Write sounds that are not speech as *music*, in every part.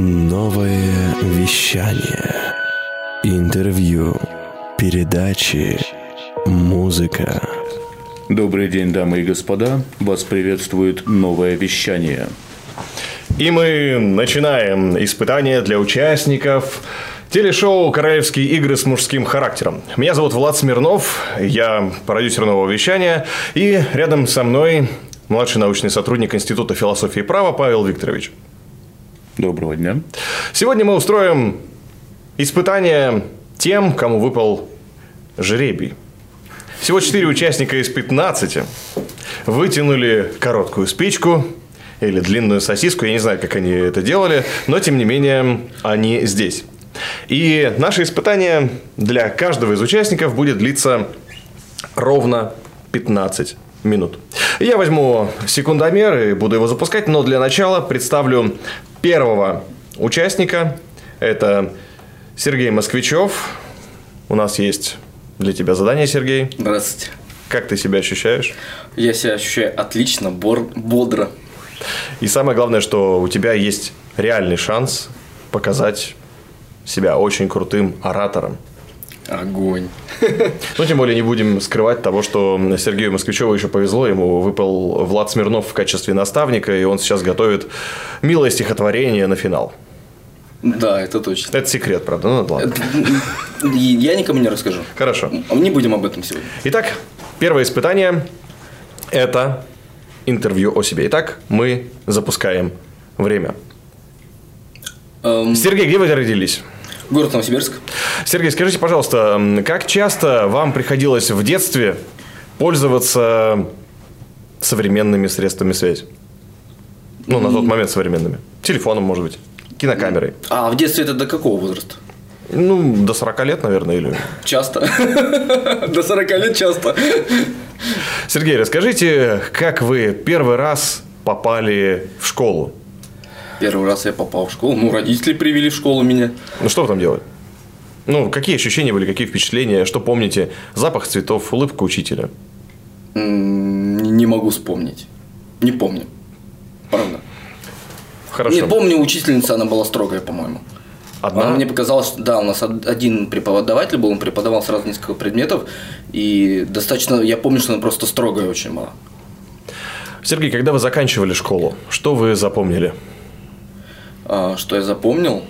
Новое вещание. Интервью. Передачи. Музыка. Добрый день, дамы и господа. Вас приветствует новое вещание. И мы начинаем испытание для участников телешоу «Королевские игры с мужским характером». Меня зовут Влад Смирнов, я продюсер нового вещания, и рядом со мной младший научный сотрудник Института философии и права Павел Викторович. Доброго дня. Сегодня мы устроим испытание тем, кому выпал жребий. Всего 4 участника из 15 вытянули короткую спичку или длинную сосиску. Я не знаю, как они это делали, но тем не менее они здесь. И наше испытание для каждого из участников будет длиться ровно 15 минут. Я возьму секундомер и буду его запускать, но для начала представлю первого участника. Это Сергей Москвичев. У нас есть для тебя задание, Сергей. Здравствуйте. Как ты себя ощущаешь? Я себя ощущаю отлично, бор- бодро. И самое главное, что у тебя есть реальный шанс показать себя очень крутым оратором. Огонь. Ну, тем более не будем скрывать того, что Сергею Москвичеву еще повезло. Ему выпал Влад Смирнов в качестве наставника, и он сейчас готовит милое стихотворение на финал. Да, это точно. Это секрет, правда? Ну, ладно. И Я никому не расскажу. Хорошо. А Не будем об этом сегодня. Итак, первое испытание – это интервью о себе. Итак, мы запускаем время. Эм, Сергей, где вы родились? Город Новосибирск. Сергей, скажите, пожалуйста, как часто вам приходилось в детстве пользоваться современными средствами связи? Ну, на тот момент современными. Телефоном, может быть, кинокамерой. А в детстве это до какого возраста? Ну, до 40 лет, наверное, или... Часто. *laughs* До 40 лет часто. Сергей, расскажите, как вы первый раз попали в школу? Первый раз я попал в школу. Ну, родители привели в школу меня. Ну, что вы там делали? Ну, какие ощущения были, какие впечатления, что помните? Запах цветов, улыбка учителя. Не могу вспомнить. Не помню. Правда. Хорошо. Не помню, учительница она была строгая, по-моему. Одна? Она мне показалось, что да, у нас од- один преподаватель был, он преподавал сразу несколько предметов, и достаточно, я помню, что она просто строгая очень была. Сергей, когда вы заканчивали школу, что вы запомнили? А, что я запомнил?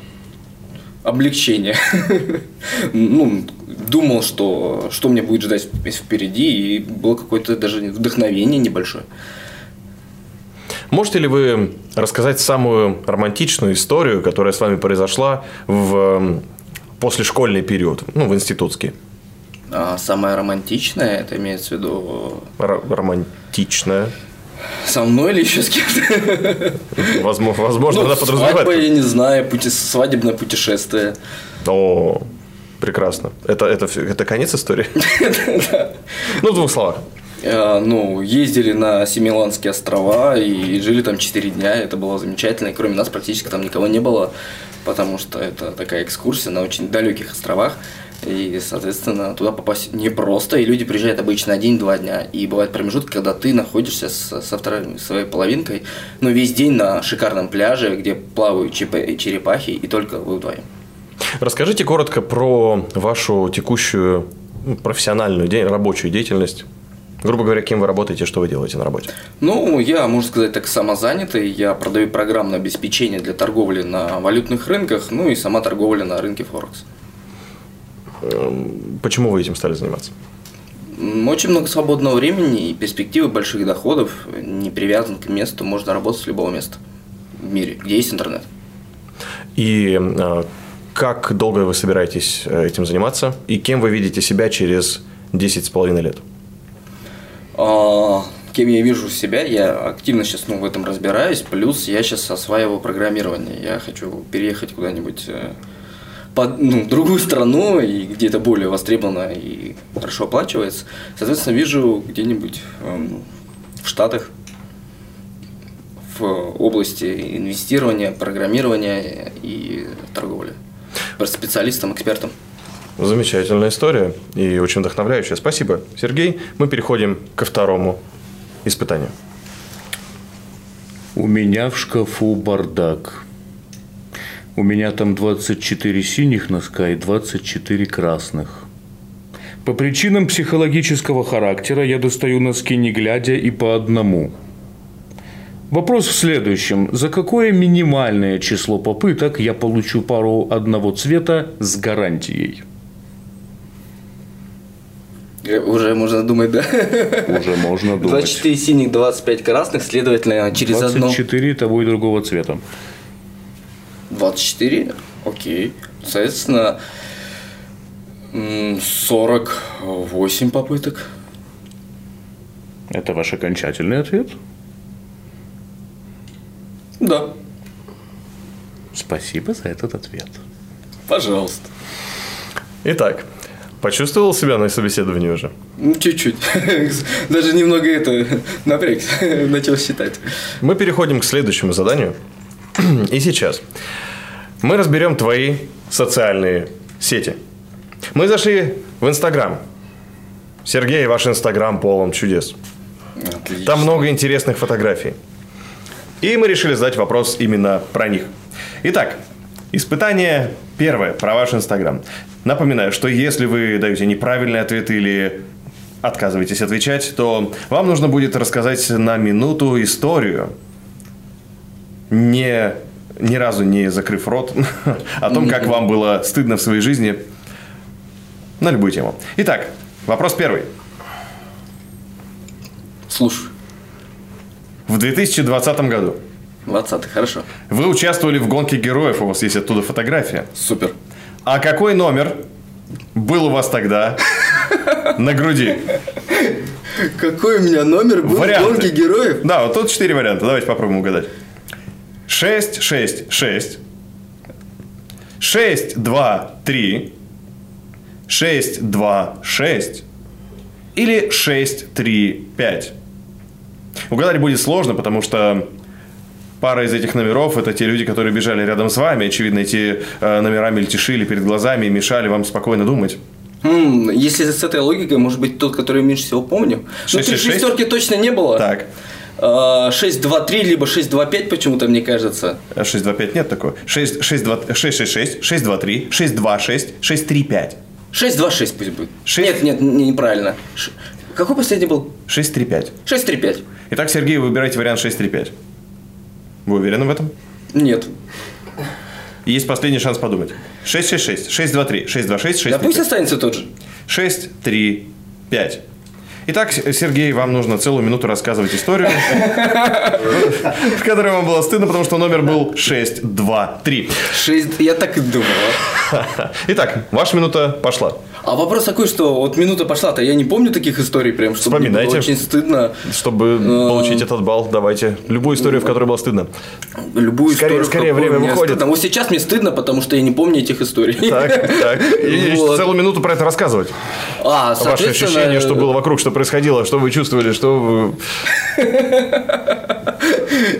Облегчение. *laughs* Ну, думал, что, что мне будет ждать впереди, и было какое-то даже вдохновение небольшое. Можете ли вы рассказать самую романтичную историю, которая с вами произошла в послешкольный период, ну, в институтский? А самое романтичное, это имеется в виду Р- романтичная. Со мной или еще с кем-то? Возможно, возможно Ну, она подразумевает. свадьба, я не знаю, пути- свадебное путешествие. О, прекрасно. Это, это, это конец истории? *laughs* Ну, в двух словах. Э, Ну, ездили на Семиланские острова и жили там 4 дня. Это было замечательно. И кроме нас практически там никого не было, потому что это такая экскурсия на очень далеких островах. И, соответственно, туда попасть непросто. И люди приезжают обычно один-два дня. И бывают промежутки, когда ты находишься с- со второй своей половинкой, ну, весь день на шикарном пляже, где плавают черепахи, и только вы вдвоем. Расскажите коротко про вашу текущую ну, профессиональную, рабочую деятельность. Грубо говоря, кем вы работаете, что вы делаете на работе? Ну, я, можно сказать, так самозанятый. Я продаю программное обеспечение для торговли на валютных рынках, ну и сама торговля на рынке Форекс. Почему вы этим стали заниматься? Очень много свободного времени и перспективы больших доходов. Не привязан к месту, можно работать с любого места в мире, где есть интернет. И э, как долго вы собираетесь э, этим заниматься? И кем вы видите себя через 10 с половиной лет? А, Кем я вижу себя, я активно сейчас ну, в этом разбираюсь, плюс я сейчас осваиваю программирование. Я хочу переехать куда-нибудь э, под, ну, другую страну, и где это более востребовано и хорошо оплачивается. Соответственно, вижу где-нибудь эм, в Штатах, в области инвестирования, программирования и торговли. Просто специалистом, экспертом. Замечательная история и очень вдохновляющая. Спасибо, Сергей. Мы переходим ко второму испытанию. У меня в шкафу бардак. У меня там 24 синих носка и 24 красных. По причинам психологического характера я достаю носки не глядя и по одному. Вопрос в следующем. За какое минимальное число попыток я получу пару одного цвета с гарантией? Э, Уже можно думать, да? Уже можно *laughs* думать. 24 синих, 25 красных, следовательно, через одно... 24 того и другого цвета. 24? Окей. Соответственно, м, 48 попыток. Это ваш окончательный ответ? Да, Спасибо за этот ответ. пожалуйста. Итак, почувствовал себя на собеседовании уже? Ну, чуть-чуть. *laughs* Даже немного это *laughs* напрягся, *laughs* начал считать. Мы переходим к следующему заданию. *clears throat* И сейчас мы разберем твои социальные сети. Мы зашли в Инстаграм. Сергей, ваш Инстаграм полон чудес. Отлично. Там много интересных фотографий. И мы решили задать вопрос именно про них. Итак, испытание первое про ваш Инстаграм. Напоминаю, что если вы даете неправильный ответ или отказываетесь отвечать, то вам нужно будет рассказать на минуту историю, не, ни разу не закрыв рот, *laughs* о том, как вам было стыдно в своей жизни на любую тему. Итак, вопрос первый. Слушай, В 2020 году 20 хорошо. Вы участвовали в гонке героев, у вас есть оттуда фотография. Супер. А какой номер был у вас тогда *laughs* на груди? Какой у меня номер был в гонке героев? Да, вот тут четыре варианта. Давайте попробуем угадать. 6, 6, 6. 6, 2, 3. 6, 2, 6. Или 6, 3, 5. Угадать будет сложно, потому что пара из этих номеров это те люди, которые бежали рядом с вами. Очевидно, эти э, номера мельтешили перед глазами и мешали вам спокойно думать. М, Если с этой логикой, может быть, тот, который меньше всего помню. Ну, шесть? шестерки точно не было. Так, А, 6, 2, 3, либо 6, 2, 5 почему-то, мне кажется. 6, 2, 5 нет такого. 6, 6, 2, 6, 6, 6, 6, 2, 3, 6, 2, 6, 6, 3, 5. 6, 2, 6 пусть будет. Шесть? Нет, нет, не- неправильно. Ш- Какой последний был? 6, 3, 5. 6, 3, 5. Итак, Сергей, вы выбираете вариант 6, 3, 5. Вы уверены в этом? Нет. Есть последний шанс подумать. 6, 6, 6, 6, 2, 3, 6, 2, 6, 6, Да 3, пусть 5. останется тот же. 6, 3, 5. Итак, Сергей, вам нужно целую минуту рассказывать историю, в которой вам было стыдно, потому что номер был 6, 2, 3. 6, я так и думал. Итак, ваша минута пошла. А вопрос такой, что вот минута пошла-то, я не помню таких историй прям, что мне было Вспоминайте. очень стыдно. Чтобы получить этот балл, давайте любую историю, в которой было стыдно. Любую Скорее, историю, скорее, время выходит. стыдно. Вот сейчас мне стыдно, потому что я не помню этих историй. Так, так. И *laughs* Вот. целую минуту про это рассказывать. А, Ваши ощущения, что было вокруг, что происходило, что вы чувствовали, что вы... *laughs*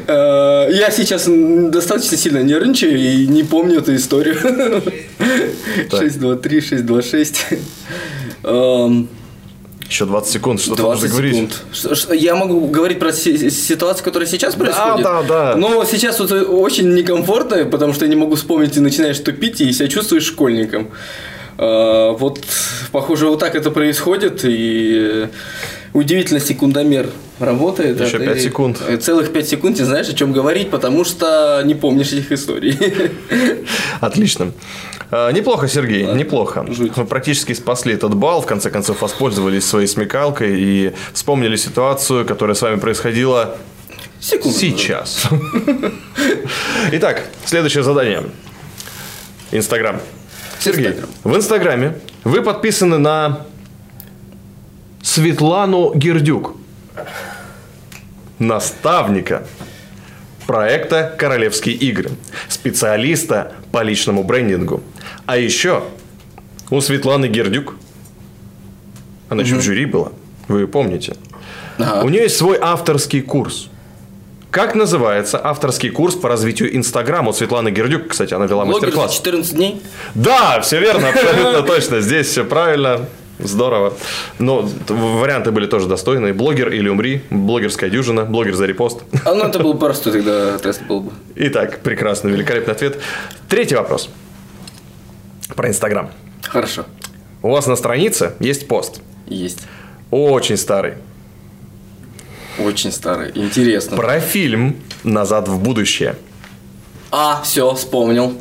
э, Я сейчас достаточно сильно нервничаю и не помню эту историю. *laughs* 6, 2, 3, 6, 2, 6. Эм, Еще 20 секунд, что-то 20 нужно говорить. секунд. Я могу говорить про си- ситуацию, которая сейчас происходит. да, да. Но сейчас вот очень некомфортно, потому что я не могу вспомнить, и начинаешь тупить, и себя чувствуешь школьником. А, Вот, похоже, вот так это происходит, и удивительно секундомер работает. Еще а ты пять секунд. Целых 5 секунд не знаешь, о чем говорить, потому что не помнишь этих историй. Отлично. А, Неплохо, Сергей, неплохо. жуть. Вы практически спасли этот балл, в конце концов воспользовались своей смекалкой и вспомнили ситуацию, которая с вами происходила Секунду. сейчас. *laughs* Итак, следующее задание. Инстаграм. Сергей, Инстаграм. в Инстаграме вы подписаны на Светлану Гердюк, наставника проекта «Королевские игры», специалиста по личному брендингу. А еще у Светланы Гердюк, она еще в жюри была, вы помните, Ага. у нее есть свой авторский курс. Как называется авторский курс по развитию Инстаграма? У Светланы Гердюк, кстати, она вела мастер-класс. 14 дней. Да, все верно, абсолютно *laughs* точно. Здесь все правильно. Здорово. Но варианты были тоже достойные. Блогер или умри, блогерская дюжина, блогер за репост. А ну это был просто тогда тест был бы. Итак, прекрасный, великолепный ответ. Третий вопрос. Про Инстаграм. Хорошо. У вас на странице есть пост. Есть. Очень старый. Очень старый. Интересно. Про фильм «Назад в будущее». А, все, вспомнил.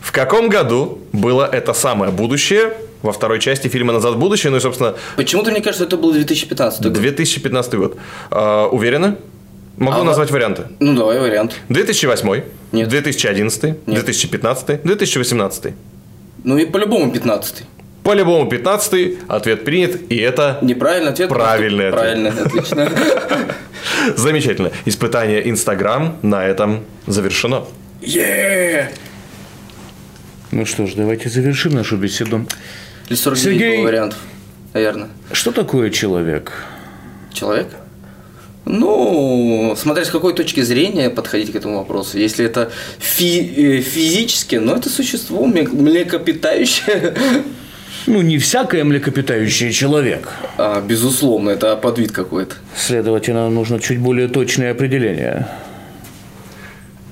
В каком году было это самое будущее во второй части фильма «Назад в будущее»? Ну и, собственно, Почему-то мне кажется, это был 2015 год. 2015 год. А, уверены? Могу А, назвать варианты. Ну, давай вариант. 2008, Нет. 2011, 2015, 2018. Ну и по-любому 15 По-любому 15 ответ принят, и это Неправильный ответ? Правильный ответ. Правильный, отлично. *laughs* замечательно. Испытание Инстаграм на этом завершено. Е! Ну что ж, давайте завершим нашу беседу. Или 49 Сергей- было вариантов, наверное. Что такое человек? Человек? Ну, смотря с какой точки зрения подходить к этому вопросу. Если это фи- э, физически, ну, это существо мле- млекопитающее. Ну, не всякое млекопитающее человек. А, безусловно, это подвид какой-то. Следовательно, нужно чуть более точное определение.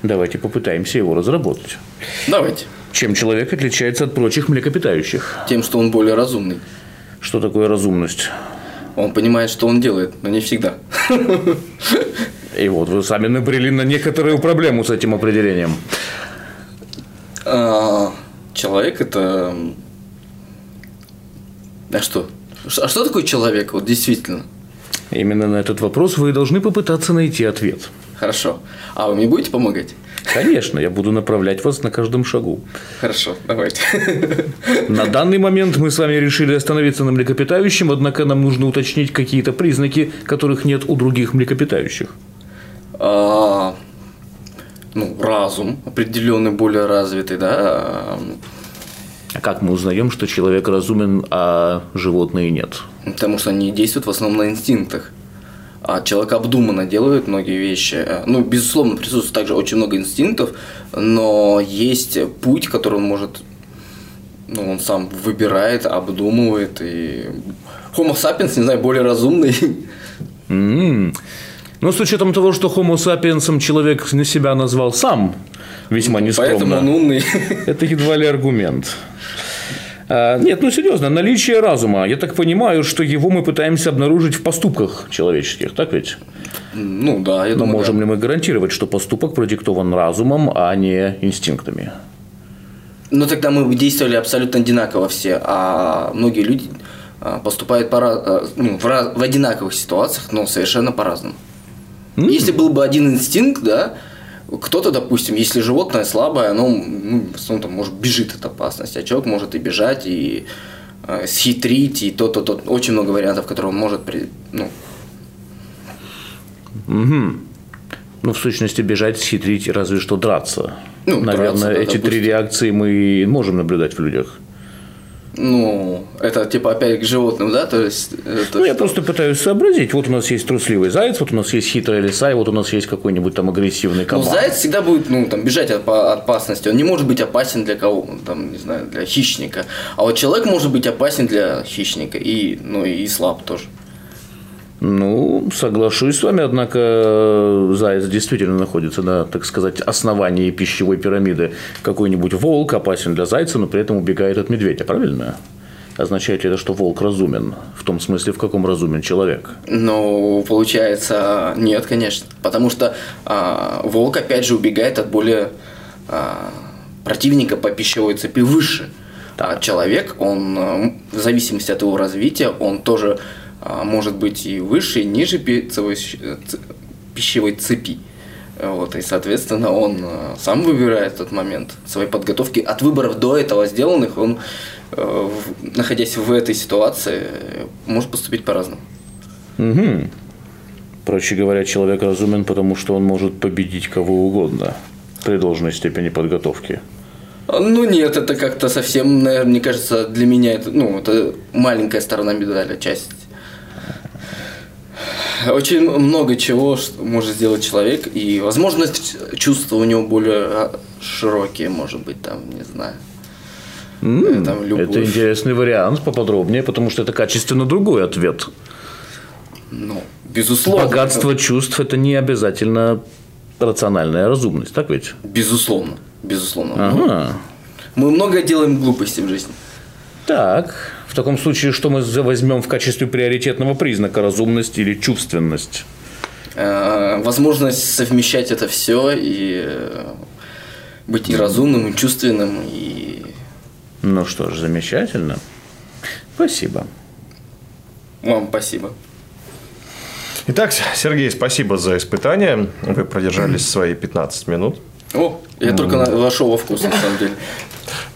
Давайте попытаемся его разработать. Давайте. Чем человек отличается от прочих млекопитающих? Тем, что он более разумный. Что такое разумность? Он понимает, что он делает, но не всегда. И вот вы сами набрели на некоторую проблему с этим определением. А, Человек это... А что? А что такое человек, вот действительно? Именно на этот вопрос вы должны попытаться найти ответ. Хорошо. А вы мне будете помогать? Конечно, я буду направлять вас на каждом шагу. Хорошо, давайте. На данный момент мы с вами решили остановиться на млекопитающем, однако нам нужно уточнить какие-то признаки, которых нет у других млекопитающих. А, Ну, разум определенный, более развитый, да? а, как мы узнаем, что человек разумен, а животные нет? Потому что они действуют в основном на инстинктах. А человек обдуманно делает многие вещи. Э, Ну, безусловно, присутствует также очень много инстинктов, но есть путь, который он может, ну, он сам выбирает, обдумывает. И Homo sapiens, не знаю, более разумный. М. Но с учетом того, что Homo sapiens человек на себя назвал сам, весьма Поэтому нескромно, он умный. это едва ли аргумент. А, Нет, ну серьезно, наличие разума. Я так понимаю, что его мы пытаемся обнаружить в поступках человеческих, так ведь? Ну да, я Но думаю, можем да. ли мы гарантировать, что поступок продиктован разумом, а не инстинктами? Ну тогда мы действовали абсолютно одинаково все, а многие люди а, поступают по, ну, в, раз- в одинаковых ситуациях, но совершенно по-разному. Если был бы один инстинкт, да, кто-то, допустим, если животное слабое, оно ну, в основном, там, может бежит от опасности, а человек может и бежать, и э, схитрить, и то-то, то Очень много вариантов, которые он может при- ну, Ну, в сущности, бежать, схитрить, разве что драться. Ну, Наверное, драться, да, эти три допустим. реакции мы можем наблюдать в людях. Ну, это типа опять к животным, да, то есть это Ну, я просто пытаюсь сообразить. Вот у нас есть трусливый заяц, вот у нас есть хитрая лиса, и вот у нас есть какой-нибудь там агрессивный Ну, кабан. заяц всегда будет, ну, там, бежать от опасности. Он не может быть опасен для кого, там, не знаю, для хищника. А вот человек может быть опасен для хищника и, ну, и слаб тоже. Ну, соглашусь с вами, однако э, заяц действительно находится на, так сказать, основании пищевой пирамиды. Какой-нибудь волк опасен для зайца, но при этом убегает от медведя, правильно? Означает ли это, что волк разумен? В том смысле, в каком разумен человек? Но получается, нет, конечно. Потому что а, волк, опять же, убегает от более а, противника по пищевой цепи выше. А человек, он, а, в зависимости от его развития, он тоже может быть и выше, и ниже пиццевой щ- э, пищевой цепи. Вот, и, соответственно, он а, сам выбирает тот момент своей подготовки. От выборов до этого сделанных, он, э, находясь в этой ситуации, э, может поступить по-разному. Угу. Проще говоря, человек разумен, потому что он может победить кого угодно при должной степени подготовки. А, Ну нет, это как-то совсем, наверное, мне кажется, для меня это, ну, это маленькая сторона медали, часть. Очень много чего может сделать человек, и, возможно, ч- чувства у него более а, широкие, может быть, там, не знаю. Mm, там, это интересный вариант, поподробнее, потому что это качественно другой ответ. Ну, безусловно. Богатство чувств – это не обязательно рациональная разумность, так ведь? Безусловно. Безусловно. Ага. Мы много делаем глупостей в жизни. Так, в таком случае, что мы возьмем в качестве приоритетного признака разумность или чувственность? Э, возможность совмещать это все и э, быть и разумным, и чувственным, и... Ну что ж, замечательно. Спасибо. Вам спасибо. Итак, Сергей, спасибо за испытание. Вы продержались свои 15 минут. О, я только вошел во вкус, на самом деле.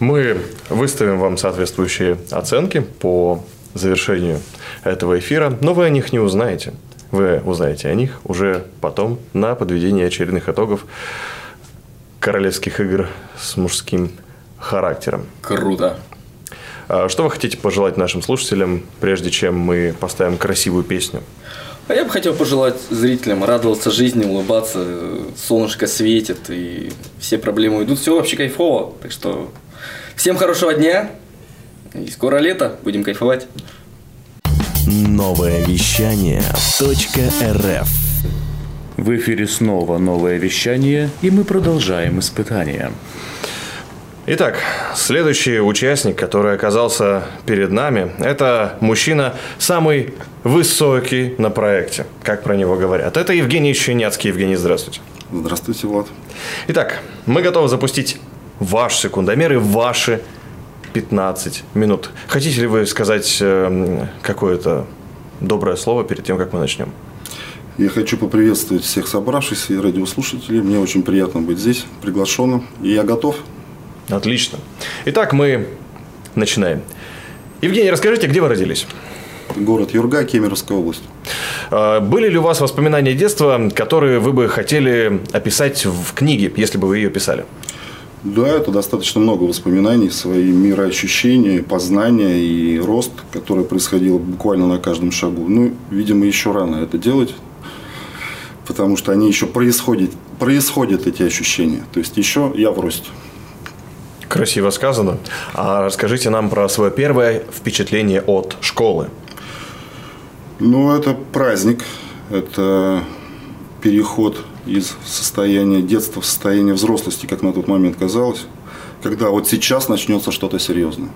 Мы выставим вам соответствующие оценки по завершению этого эфира, но вы о них не узнаете. Вы узнаете о них уже потом на подведении очередных итогов королевских игр с мужским характером. Круто. А что вы хотите пожелать нашим слушателям, прежде чем мы поставим красивую песню? А я бы хотел пожелать зрителям радоваться жизни, улыбаться, солнышко светит, и все проблемы уйдут. Все вообще кайфово. Так что всем хорошего дня. И скоро лето. Будем кайфовать. Новое вещание .рф В эфире снова новое вещание, и мы продолжаем испытания. Итак, следующий участник, который оказался перед нами, это мужчина самый высокий на проекте, как про него говорят. Это Евгений Щеняцкий. Евгений, здравствуйте. Здравствуйте, Влад. Итак, мы готовы запустить ваш секундомер и ваши 15 минут. Хотите ли вы сказать э, какое-то доброе слово перед тем, как мы начнем? Я хочу поприветствовать всех собравшихся и радиослушателей. Мне очень приятно быть здесь, приглашенным. И я готов Отлично. Итак, мы начинаем. Евгений, расскажите, где вы родились? Город Юрга, Кемеровская область. А, были ли у вас воспоминания детства, которые вы бы хотели описать в книге, если бы вы ее писали? Да, это достаточно много воспоминаний, свои мироощущения, познания и рост, который происходил буквально на каждом шагу. Ну, видимо, еще рано это делать, потому что они еще происходят, происходят эти ощущения. То есть еще я в росте. Красиво сказано. А расскажите нам про свое первое впечатление от школы. Ну, это праздник. Это переход из состояния детства в состояние взрослости, как на тот момент казалось, когда вот сейчас начнется что-то серьезное.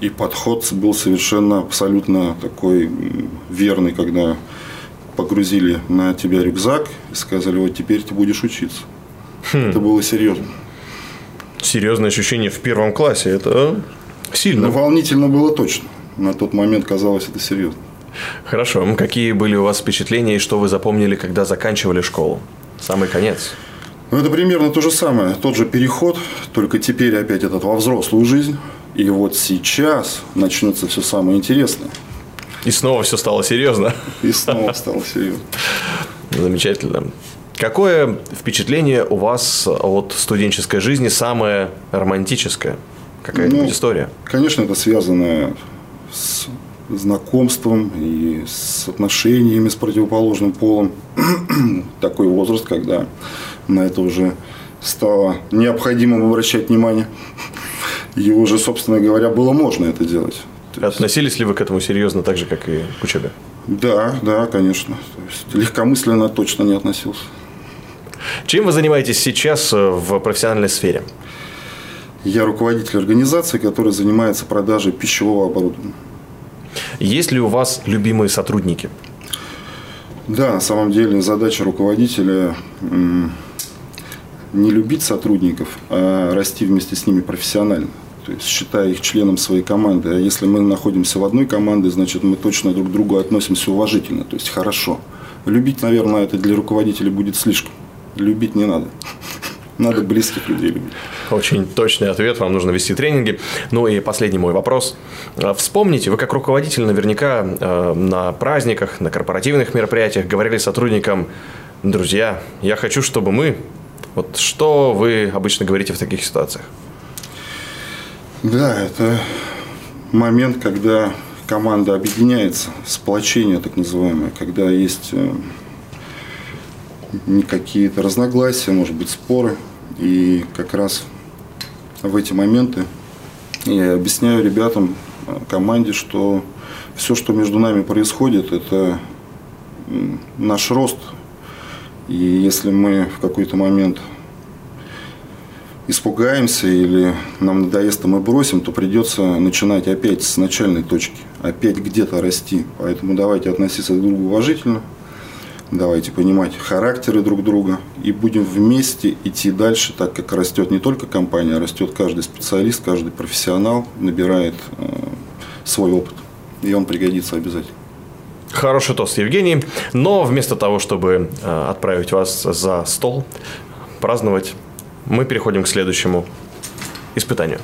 И подход был совершенно абсолютно такой верный, когда погрузили на тебя рюкзак и сказали, вот теперь ты будешь учиться. Хм. Это было серьезно серьезное ощущение в первом классе. Это сильно. Ну, волнительно было точно. На тот момент казалось это серьезно. Хорошо. Какие были у вас впечатления и что вы запомнили, когда заканчивали школу? Самый конец. Ну, это примерно то же самое. Тот же переход, только теперь опять этот во взрослую жизнь. И вот сейчас начнется все самое интересное. И снова все стало серьезно. И снова стало серьезно. *laughs* Замечательно. Какое впечатление у вас от студенческой жизни самое романтическое? Какая-то ну, история? Конечно, это связано с знакомством и с отношениями с противоположным полом. *clears throat* Такой возраст, когда на это уже стало необходимым обращать внимание. И уже, собственно говоря, было можно это делать. Относились ли вы к этому серьезно, так же, как и к учебе? Да, да, конечно. То есть, легкомысленно точно не относился. Чем вы занимаетесь сейчас э, в профессиональной сфере? Я руководитель организации, которая занимается продажей пищевого оборудования. Есть ли у вас любимые сотрудники? Да, на самом деле задача руководителя не любить сотрудников, а расти вместе с ними профессионально. То есть считая их членом своей команды. А если мы находимся в одной команде, значит мы точно друг к другу относимся уважительно, то есть хорошо. Любить, наверное, это для руководителя будет слишком любить не надо. Надо близких людей любить. Очень точный ответ. Вам нужно вести тренинги. Ну и последний мой вопрос. А, вспомните, вы как руководитель наверняка э, на праздниках, на корпоративных мероприятиях говорили сотрудникам, друзья, я хочу, чтобы мы... Вот что вы обычно говорите в таких ситуациях? Да, это момент, когда команда объединяется, сплочение так называемое, когда есть э, не какие-то разногласия, может быть, споры. И как раз в эти моменты И объясняю ребятам, э, команде, что все, что между нами происходит, это наш рост. И если мы в какой-то момент испугаемся или нам надоест, и мы бросим, то придется начинать опять с начальной точки, опять где-то расти. Поэтому давайте относиться друг к другу уважительно, давайте понимать характеры друг друга и будем вместе идти дальше, так как растет не только компания, а растет каждый специалист, каждый профессионал, набирает э, свой опыт. И он пригодится обязательно. Хороший тост, Евгений. Но вместо того, чтобы э, отправить вас за стол, праздновать, мы переходим к следующему испытанию.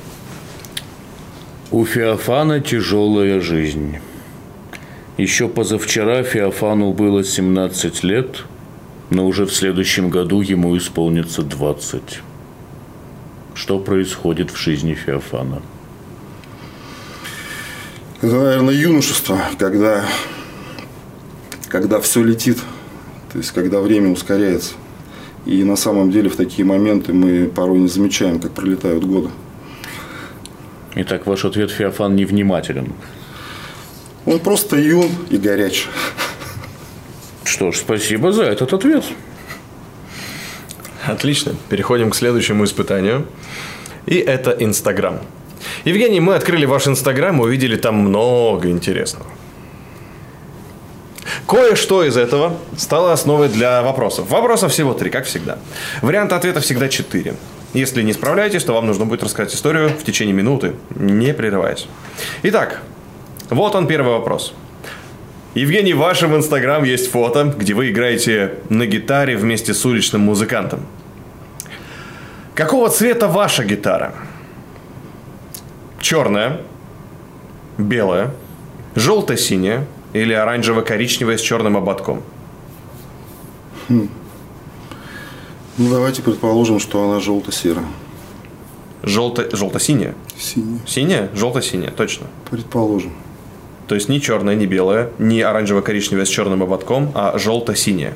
У Феофана тяжелая жизнь. Еще позавчера Феофану было 17 лет, но уже в следующем году ему исполнится 20. Что происходит в жизни Феофана? Это, наверное, юношество, когда, когда все летит, то есть когда время ускоряется. И на самом деле в такие моменты мы порой не замечаем, как пролетают годы. Итак, ваш ответ Феофан невнимателен. Он просто юн и горяч. Что ж, спасибо за этот ответ. Отлично. Переходим к следующему испытанию. И это Инстаграм. Евгений, мы открыли ваш Инстаграм и увидели там много интересного. Кое-что из этого стало основой для вопросов. Вопросов всего три, как всегда. Варианты ответа всегда четыре. Если не справляетесь, то вам нужно будет рассказать историю в течение минуты, не прерываясь. Итак, вот он первый вопрос. Евгений, в вашем инстаграм есть фото, где вы играете на гитаре вместе с уличным музыкантом. Какого цвета ваша гитара? Черная, белая, желто-синяя или оранжево-коричневая с черным ободком? Ну, давайте предположим, что она желто-серая. Желто- желто-синяя? Синяя. Синяя? Желто-синяя, точно. Предположим. То есть не черная, не белая, не оранжево-коричневая с черным ободком, а желто-синяя.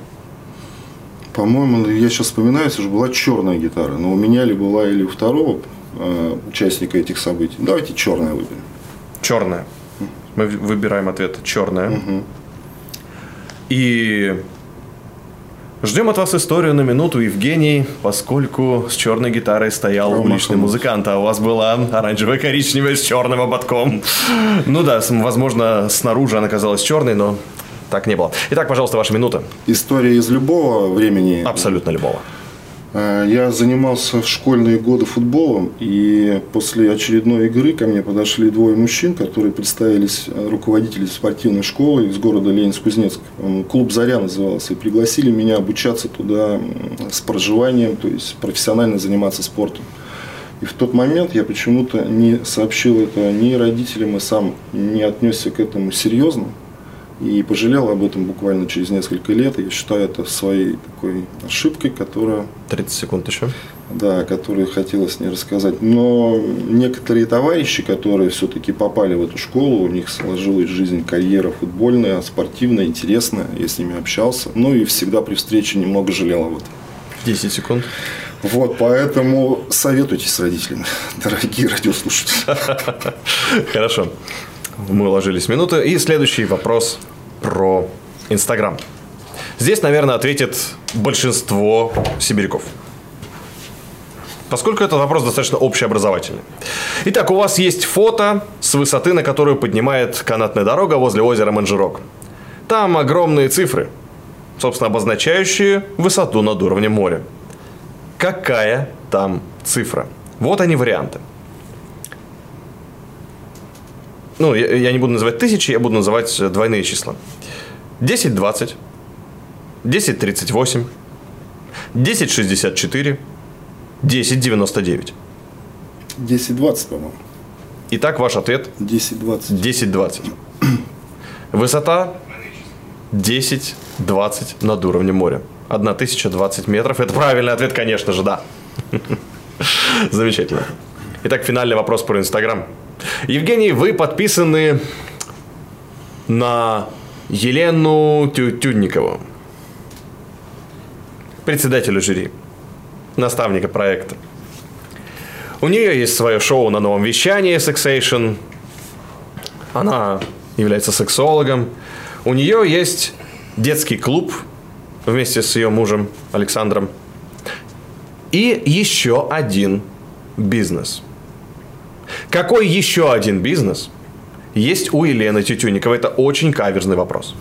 По-моему, я сейчас вспоминаю, это же была черная гитара. Но у меня ли была, или у второго э, участника этих событий. Давайте черная выберем. Черная. Мы выбираем ответ черная. И ждем от вас историю на минуту, Евгений, поскольку с черной гитарой стоял Промахнулся. уличный музыкант, а у вас была оранжевая коричневая с черным ободком. Ну да, возможно, снаружи она казалась черной, но так не было. Итак, пожалуйста, ваша минута. История из любого времени. Абсолютно любого. Э, Я занимался в школьные годы футболом, и после очередной игры ко мне подошли двое мужчин, которые представились э, руководители спортивной школы из города Ленинск-Кузнецк. Клуб «Заря» назывался. И пригласили меня обучаться туда с проживанием, то есть профессионально заниматься спортом. И в тот момент я почему-то не сообщил это ни родителям и сам не отнесся к этому серьезно. И пожалел об этом буквально через несколько лет. Я считаю это своей такой ошибкой, которая 30 секунд еще. да, которые хотелось не рассказать. Но некоторые товарищи, которые все-таки попали в эту школу, у них сложилась жизнь, карьера футбольная, спортивная, интересная. Я с ними общался. Ну и всегда при встрече немного жалел об этом. 10 секунд. Вот, поэтому советуйтесь с родителями, *laughs* дорогие радиослушатели. *laughs* Хорошо. Мы уложились в минуту. И следующий вопрос про Инстаграм. Здесь, наверное, ответит большинство сибиряков. Поскольку этот вопрос достаточно общеобразовательный. Итак, у вас есть фото с высоты, на которую поднимает канатная дорога возле озера Манжирок. Там огромные цифры, собственно, обозначающие высоту над уровнем моря. Какая там цифра? Вот они варианты. Ну, я, я не буду называть тысячи, я буду называть э, двойные числа. 1020, 1038, 1064, 1099. 10-20, по-моему. Итак, ваш ответ 10-20. 1020. Высота 10-20 над уровнем моря. 1020 метров. Это правильный ответ, конечно же, да. *laughs* Замечательно. Итак, финальный вопрос про Инстаграм. Евгений, вы подписаны на Елену Тю- Тюдникову, председателя жюри, наставника проекта. У нее есть свое шоу на новом вещании Sexation. Она является сексологом. У нее есть детский клуб вместе с ее мужем Александром. И еще один бизнес. Какой еще один бизнес есть у Елены Тютюниковой? Это очень каверзный вопрос.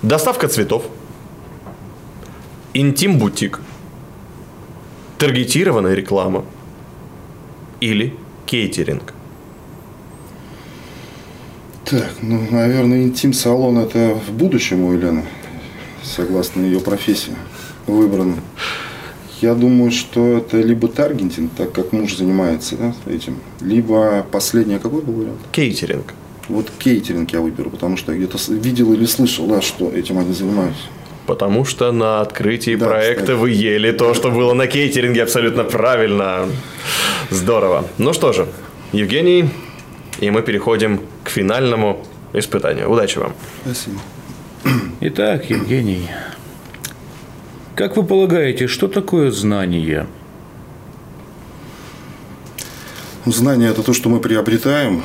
Доставка цветов. Интим-бутик. Таргетированная реклама. Или кейтеринг. Так, ну, наверное, интим-салон это в будущем у Елены, согласно ее профессии, выбрано. Я думаю, что это либо таргетинг, так как муж занимается да, этим, либо последнее, какой был вариант? Кейтеринг. Вот кейтеринг я выберу, потому что я где-то видел или слышал, да, что этим они занимаются. Потому что на открытии Да, проекта кстати. вы ели то, что было на кейтеринге абсолютно правильно. Здорово. Ну что же, Евгений, и мы переходим к финальному испытанию. Удачи вам. Спасибо. Итак, Евгений, как вы полагаете, что такое знание? Знание это то, что мы приобретаем.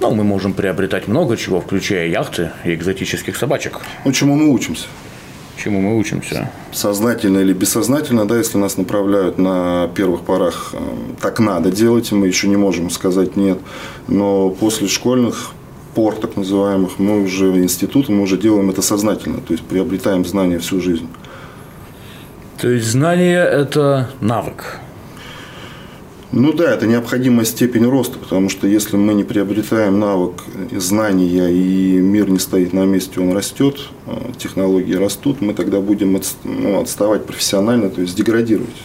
Ну, мы можем приобретать много чего, включая яхты и экзотических собачек. Ну, чему мы учимся. Чему мы учимся? Сознательно или бессознательно, да, если нас направляют на первых порах, э, так надо делать, и мы еще не можем сказать нет. Но после школьных пор, так называемых, мы уже институты, мы уже делаем это сознательно, то есть приобретаем знания всю жизнь. То есть знание – это навык. Ну да, это необходимая степень роста, потому что если мы не приобретаем навык знания и мир не стоит на месте, он растет, э, технологии растут, мы тогда будем ну, отставать профессионально, то есть деградировать.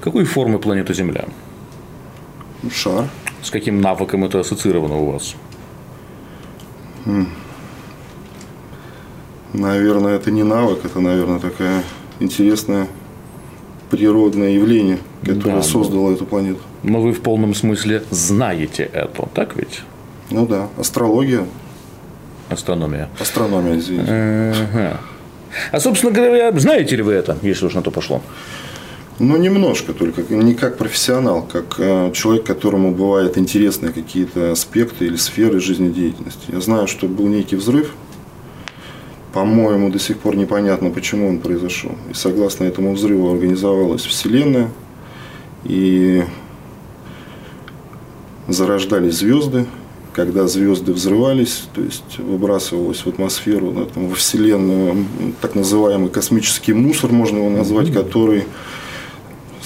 Какой формы планета Земля? Шар. С каким навыком это ассоциировано у вас? Наверное, это не навык, это, наверное, такая интересное природное явление, которое Да, создало эту планету. Но вы в полном смысле знаете это, так ведь? Ну да, астрология, Астрономия. астрономия, извините. А, собственно говоря, знаете ли вы это, если уж на то пошло? Ну, немножко только, не как профессионал, как э, человек, которому бывают интересны какие-то аспекты или сферы жизнедеятельности. Я знаю, что был некий взрыв, по-моему, до сих пор непонятно, почему он произошел. И согласно этому взрыву организовалась Вселенная, и зарождались звезды. Когда звезды взрывались, то есть выбрасывалось в атмосферу, да, там, во Вселенную так называемый космический мусор, можно его назвать, который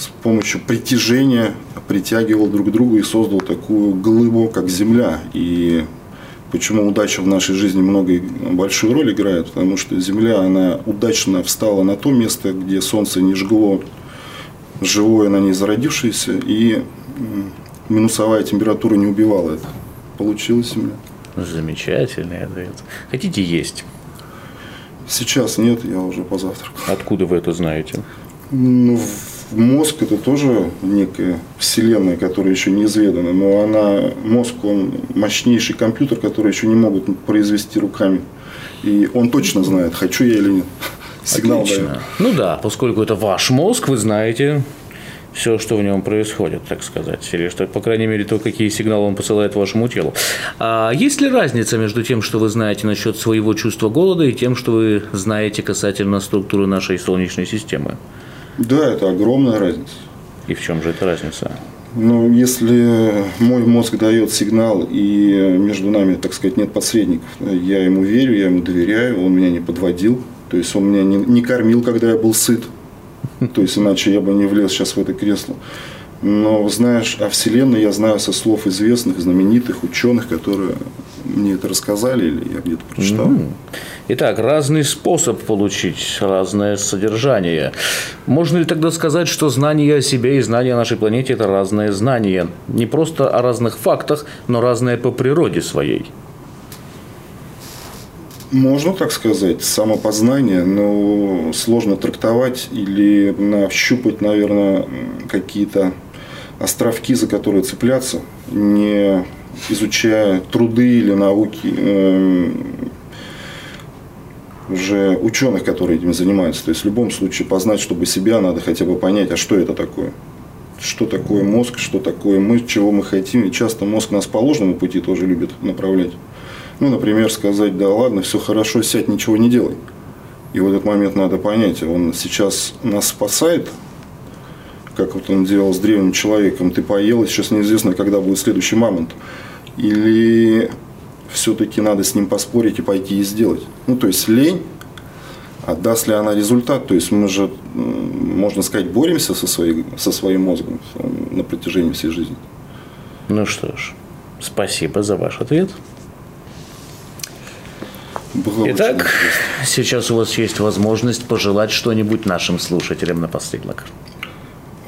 с помощью притяжения притягивал друг друга и создал такую глыбу, как Земля. И почему удача в нашей жизни много и большую роль играет, потому что Земля, она удачно встала на то место, где Солнце не жгло живое на ней зародившееся, и минусовая температура не убивала это. Получилась Земля. Замечательный ответ. Хотите есть? Сейчас нет, я уже позавтракал. Откуда вы это знаете? Ну, в- мозг это тоже некая вселенная, которая еще неизведана, но она, мозг, он мощнейший компьютер, который еще не могут произвести руками. И он точно знает, хочу я или нет. *laughs* Сигнал Отлично. дает. Ну да, поскольку это ваш мозг, вы знаете все, что в нем происходит, так сказать. Или что, по крайней мере, то, какие сигналы он посылает вашему телу. А есть ли разница между тем, что вы знаете насчет своего чувства голода, и тем, что вы знаете касательно структуры нашей Солнечной системы? Да, это огромная разница. И в чем же эта разница? Но если мой мозг дает сигнал, и между нами, так сказать, нет посредников, я ему верю, я ему доверяю, он меня не подводил, то есть он меня не, не кормил, когда я был сыт, то есть иначе я бы не влез сейчас в это кресло. Но знаешь, о Вселенной я знаю со слов известных, знаменитых ученых, которые мне это рассказали или я где-то прочитал. Итак, разный способ получить разное содержание. Можно ли тогда сказать, что знание о себе и знание о нашей планете – это разные знания? Не просто о разных фактах, но разные по природе своей. Можно так сказать, самопознание, но сложно трактовать или нащупать, наверное, какие-то островки, за которые цепляться, не изучая труды или науки эм, уже ученых, которые этим занимаются. То есть в любом случае познать, чтобы себя, надо хотя бы понять, а что это такое. Что такое мозг, что такое мы, чего мы хотим. И часто мозг нас по ложному пути тоже любит направлять. Ну, например, сказать, да ладно, все хорошо, сядь, ничего не делай. И в этот момент надо понять, он сейчас нас спасает, как вот он делал с древним человеком, ты поел, и сейчас неизвестно, когда будет следующий мамонт. Или все-таки надо с ним поспорить и пойти и сделать. Ну, то есть лень, а даст ли она результат? То есть мы же, можно сказать, боремся со, своей, со своим мозгом на протяжении всей жизни. Ну что ж, спасибо за ваш ответ. Было Итак, сейчас у вас есть возможность пожелать что-нибудь нашим слушателям напоследок.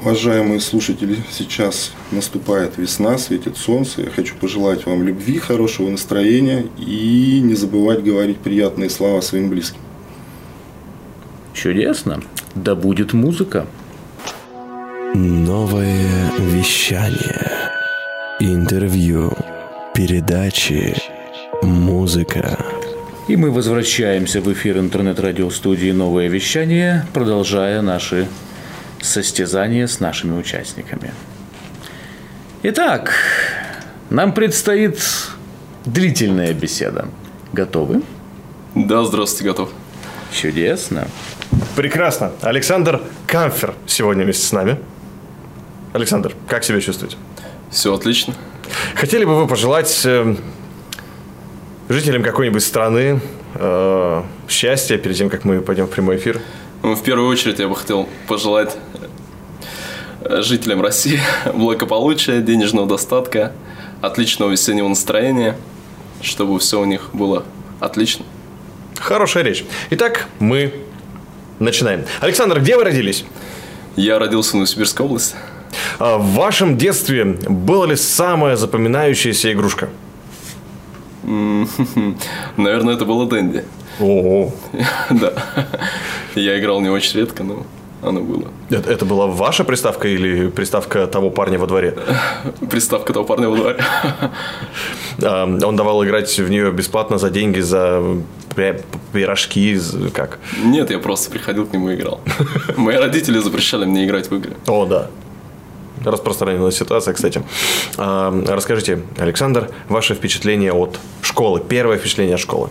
Уважаемые слушатели, сейчас наступает весна, светит солнце. Я хочу пожелать вам любви, хорошего настроения и не забывать говорить приятные слова своим близким. Чудесно. Да будет музыка. Новое вещание. Интервью. Передачи. Музыка. И мы возвращаемся в эфир интернет-радиостудии «Новое вещание», продолжая наши состязания с нашими участниками. Итак, нам предстоит длительная беседа. Готовы? Да, здравствуйте, готов. Чудесно. Прекрасно. Александр Камфер сегодня вместе с нами. Александр, как себя чувствуете? Все отлично. Хотели бы вы пожелать э, жителям какой-нибудь страны э, счастья перед тем, как мы пойдем в прямой эфир? Ну, в первую очередь я бы хотел пожелать э, жителям России *laughs* благополучия, денежного достатка, отличного весеннего настроения, чтобы все у них было отлично. Хорошая речь. Итак, мы начинаем. Александр, где вы родились? Я родился в Новосибирской области. А в вашем детстве была ли самая запоминающаяся игрушка? *laughs* Наверное, это было Дэнди. Ого. *laughs* Да. Я играл не очень редко, но оно было. Это, это была ваша приставка или приставка того парня во дворе? *laughs* Приставка того парня во дворе. А, он давал играть в нее бесплатно за деньги, за пирожки, как? Нет, я просто приходил к нему и играл. *laughs* Мои родители запрещали мне играть в игры. О, да. Распространенная ситуация, кстати. А, расскажите, Александр, ваше впечатление от школы, первое впечатление от школы?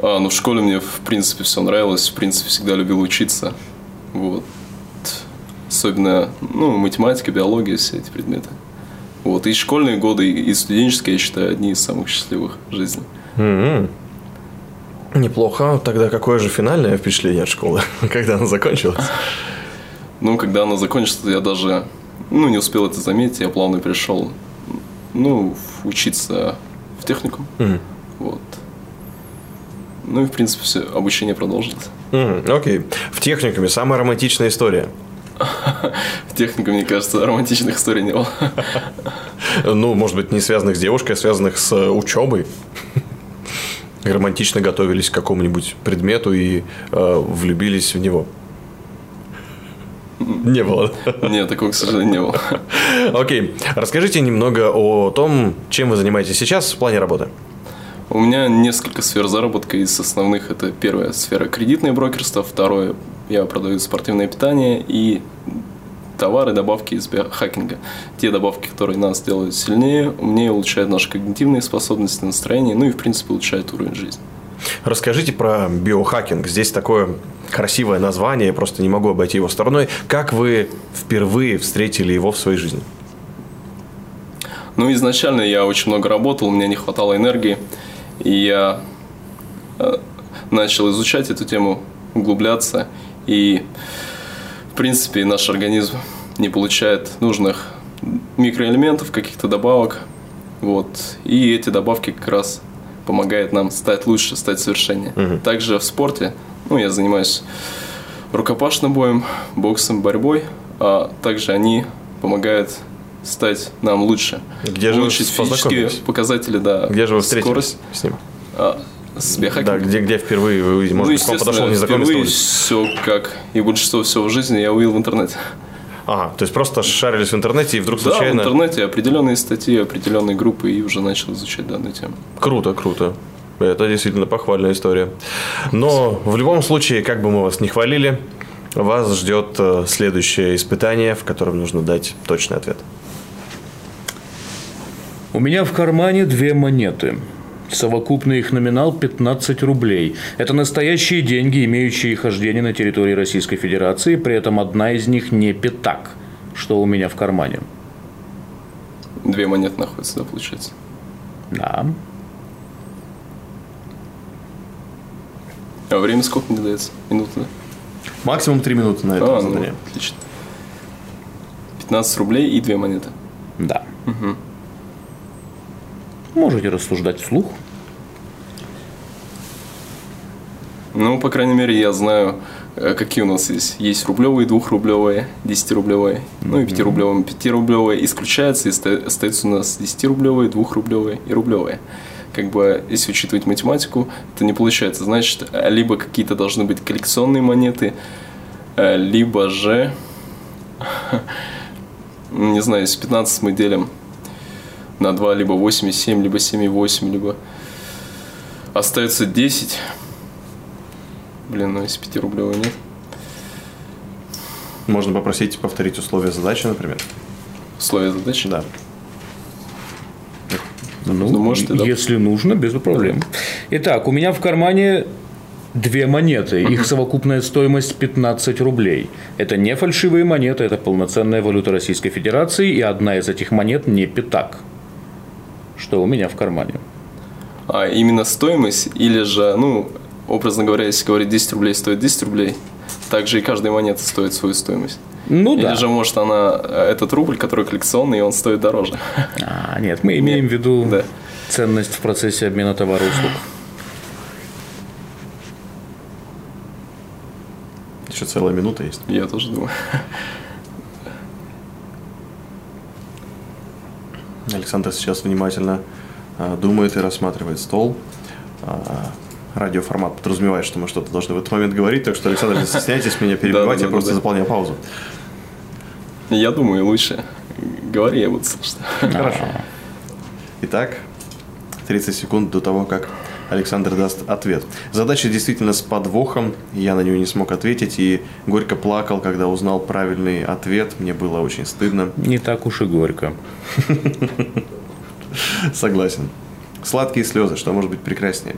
А, ну, в школе мне, в принципе, все нравилось. В принципе, всегда любил учиться. Вот. Особенно, ну, математика, биология, все эти предметы. Вот. И школьные годы, и студенческие, я считаю, одни из самых счастливых в жизни. Mm-hmm. Неплохо. Тогда какое же финальное впечатление от школы, *laughs* когда она закончилась? Ну, когда она закончилась, я даже ну, не успел это заметить. Я плавно перешел ну, учиться в техникум. Mm-hmm. Вот. Ну и, в принципе, все, обучение продолжилось. Mm, окей. В техникуме самая романтичная история? *laughs* В техникуме, мне кажется, романтичных историй не было. *laughs* Ну, может быть, не связанных с девушкой, а связанных с э, учебой. Романтично готовились к какому-нибудь предмету и э, влюбились в него. Не было. *laughs* Нет, такого, к сожалению, не было. Окей. Расскажите немного о том, чем вы занимаетесь сейчас в плане работы. У меня несколько сфер заработка. Из основных это первая сфера кредитное брокерство, второе я продаю спортивное питание и товары, добавки из биохакинга. Те добавки, которые нас делают сильнее, мне улучшают наши когнитивные способности, настроение, ну и в принципе улучшают уровень жизни. Расскажите про биохакинг. Здесь такое красивое название, я просто не могу обойти его стороной. Как вы впервые встретили его в своей жизни? Ну, изначально я очень много работал, у меня не хватало энергии. И я э, начал изучать эту тему, углубляться. И, в принципе, наш организм не получает нужных микроэлементов, каких-то добавок. Вот. И эти добавки как раз помогают нам стать лучше, стать совершеннее. Угу. Также в спорте, ну, я занимаюсь рукопашным боем, боксом, борьбой, а также они помогают стать нам лучше. Где же Улучшить физические показатели, да. Где же вы встретились скорость. с ним? А, с биохакингом. Да, где, где впервые вы увидели? Может ну, быть, он подошел незнакомец впервые все как и большинство всего в жизни я увидел в интернете. Ага, то есть просто шарились в интернете и вдруг случайно... Да, в интернете определенные статьи, определенные группы и уже начал изучать данную тему. Круто, круто. Это действительно похвальная история. Но в любом случае, как бы мы вас не хвалили, вас ждет э, следующее испытание, в котором нужно дать точный ответ. У меня в кармане две монеты. Совокупный их номинал 15 рублей. Это настоящие деньги, имеющие хождение на территории Российской Федерации, при этом одна из них не пятак, что у меня в кармане. Две монеты находятся, да, получается? Да. А время сколько мне дается? Минуты, да? Максимум 3 минуты на это А, ну, задание. отлично. 15 рублей и две монеты. Да. Можете рассуждать вслух. Ну, по крайней мере, я знаю, э, какие у нас есть. Есть рублевые, двухрублевые, десятирублевые, ну и пятирублевые. Пятирублевые исключаются, и оста- остаются у нас десятирублевые, двухрублевые и рублевые. Как бы, если учитывать математику, это не получается. Значит, э, либо какие-то должны быть коллекционные монеты, э, либо же, *laughs* не знаю, если 15 мы делим на 2, либо 8,7, либо 7,8, либо остается 10. Блин, ну если 5 рублевой нет. Можно попросить повторить условия задачи, например. Условия задачи. Да. Ну, Ну, можете, да. если нужно, без проблем. Итак, у меня в кармане две монеты. Их *laughs* совокупная стоимость 15 рублей. Это не фальшивые монеты, это полноценная валюта Российской Федерации, и одна из этих монет не пятак. Что у меня в кармане. А именно стоимость, или же, ну, образно говоря, если говорить 10 рублей стоит 10 рублей, также и каждая монета стоит свою стоимость. Ну Или да. же, может, она, э, этот рубль, который коллекционный, он стоит дороже. *laughs* А, нет, мы имеем в виду Да. ценность в процессе обмена товара услуг. Еще целая минута есть. Я тоже думаю. *laughs* Александр сейчас внимательно а, думает и рассматривает стол. А, радиоформат подразумевает, что мы что-то должны в этот момент говорить, так что, Александр, не стесняйтесь меня *laughs* перебивать, я просто заполняю паузу. Я думаю, лучше говори, я буду слушать. Хорошо. Итак, 30 секунд до того, как Александр даст ответ. Задача действительно с подвохом, я на нее не смог ответить и горько плакал, когда узнал правильный ответ. Мне было очень стыдно. Не так уж и горько. *laughs* Согласен. Сладкие слезы, что может быть прекраснее.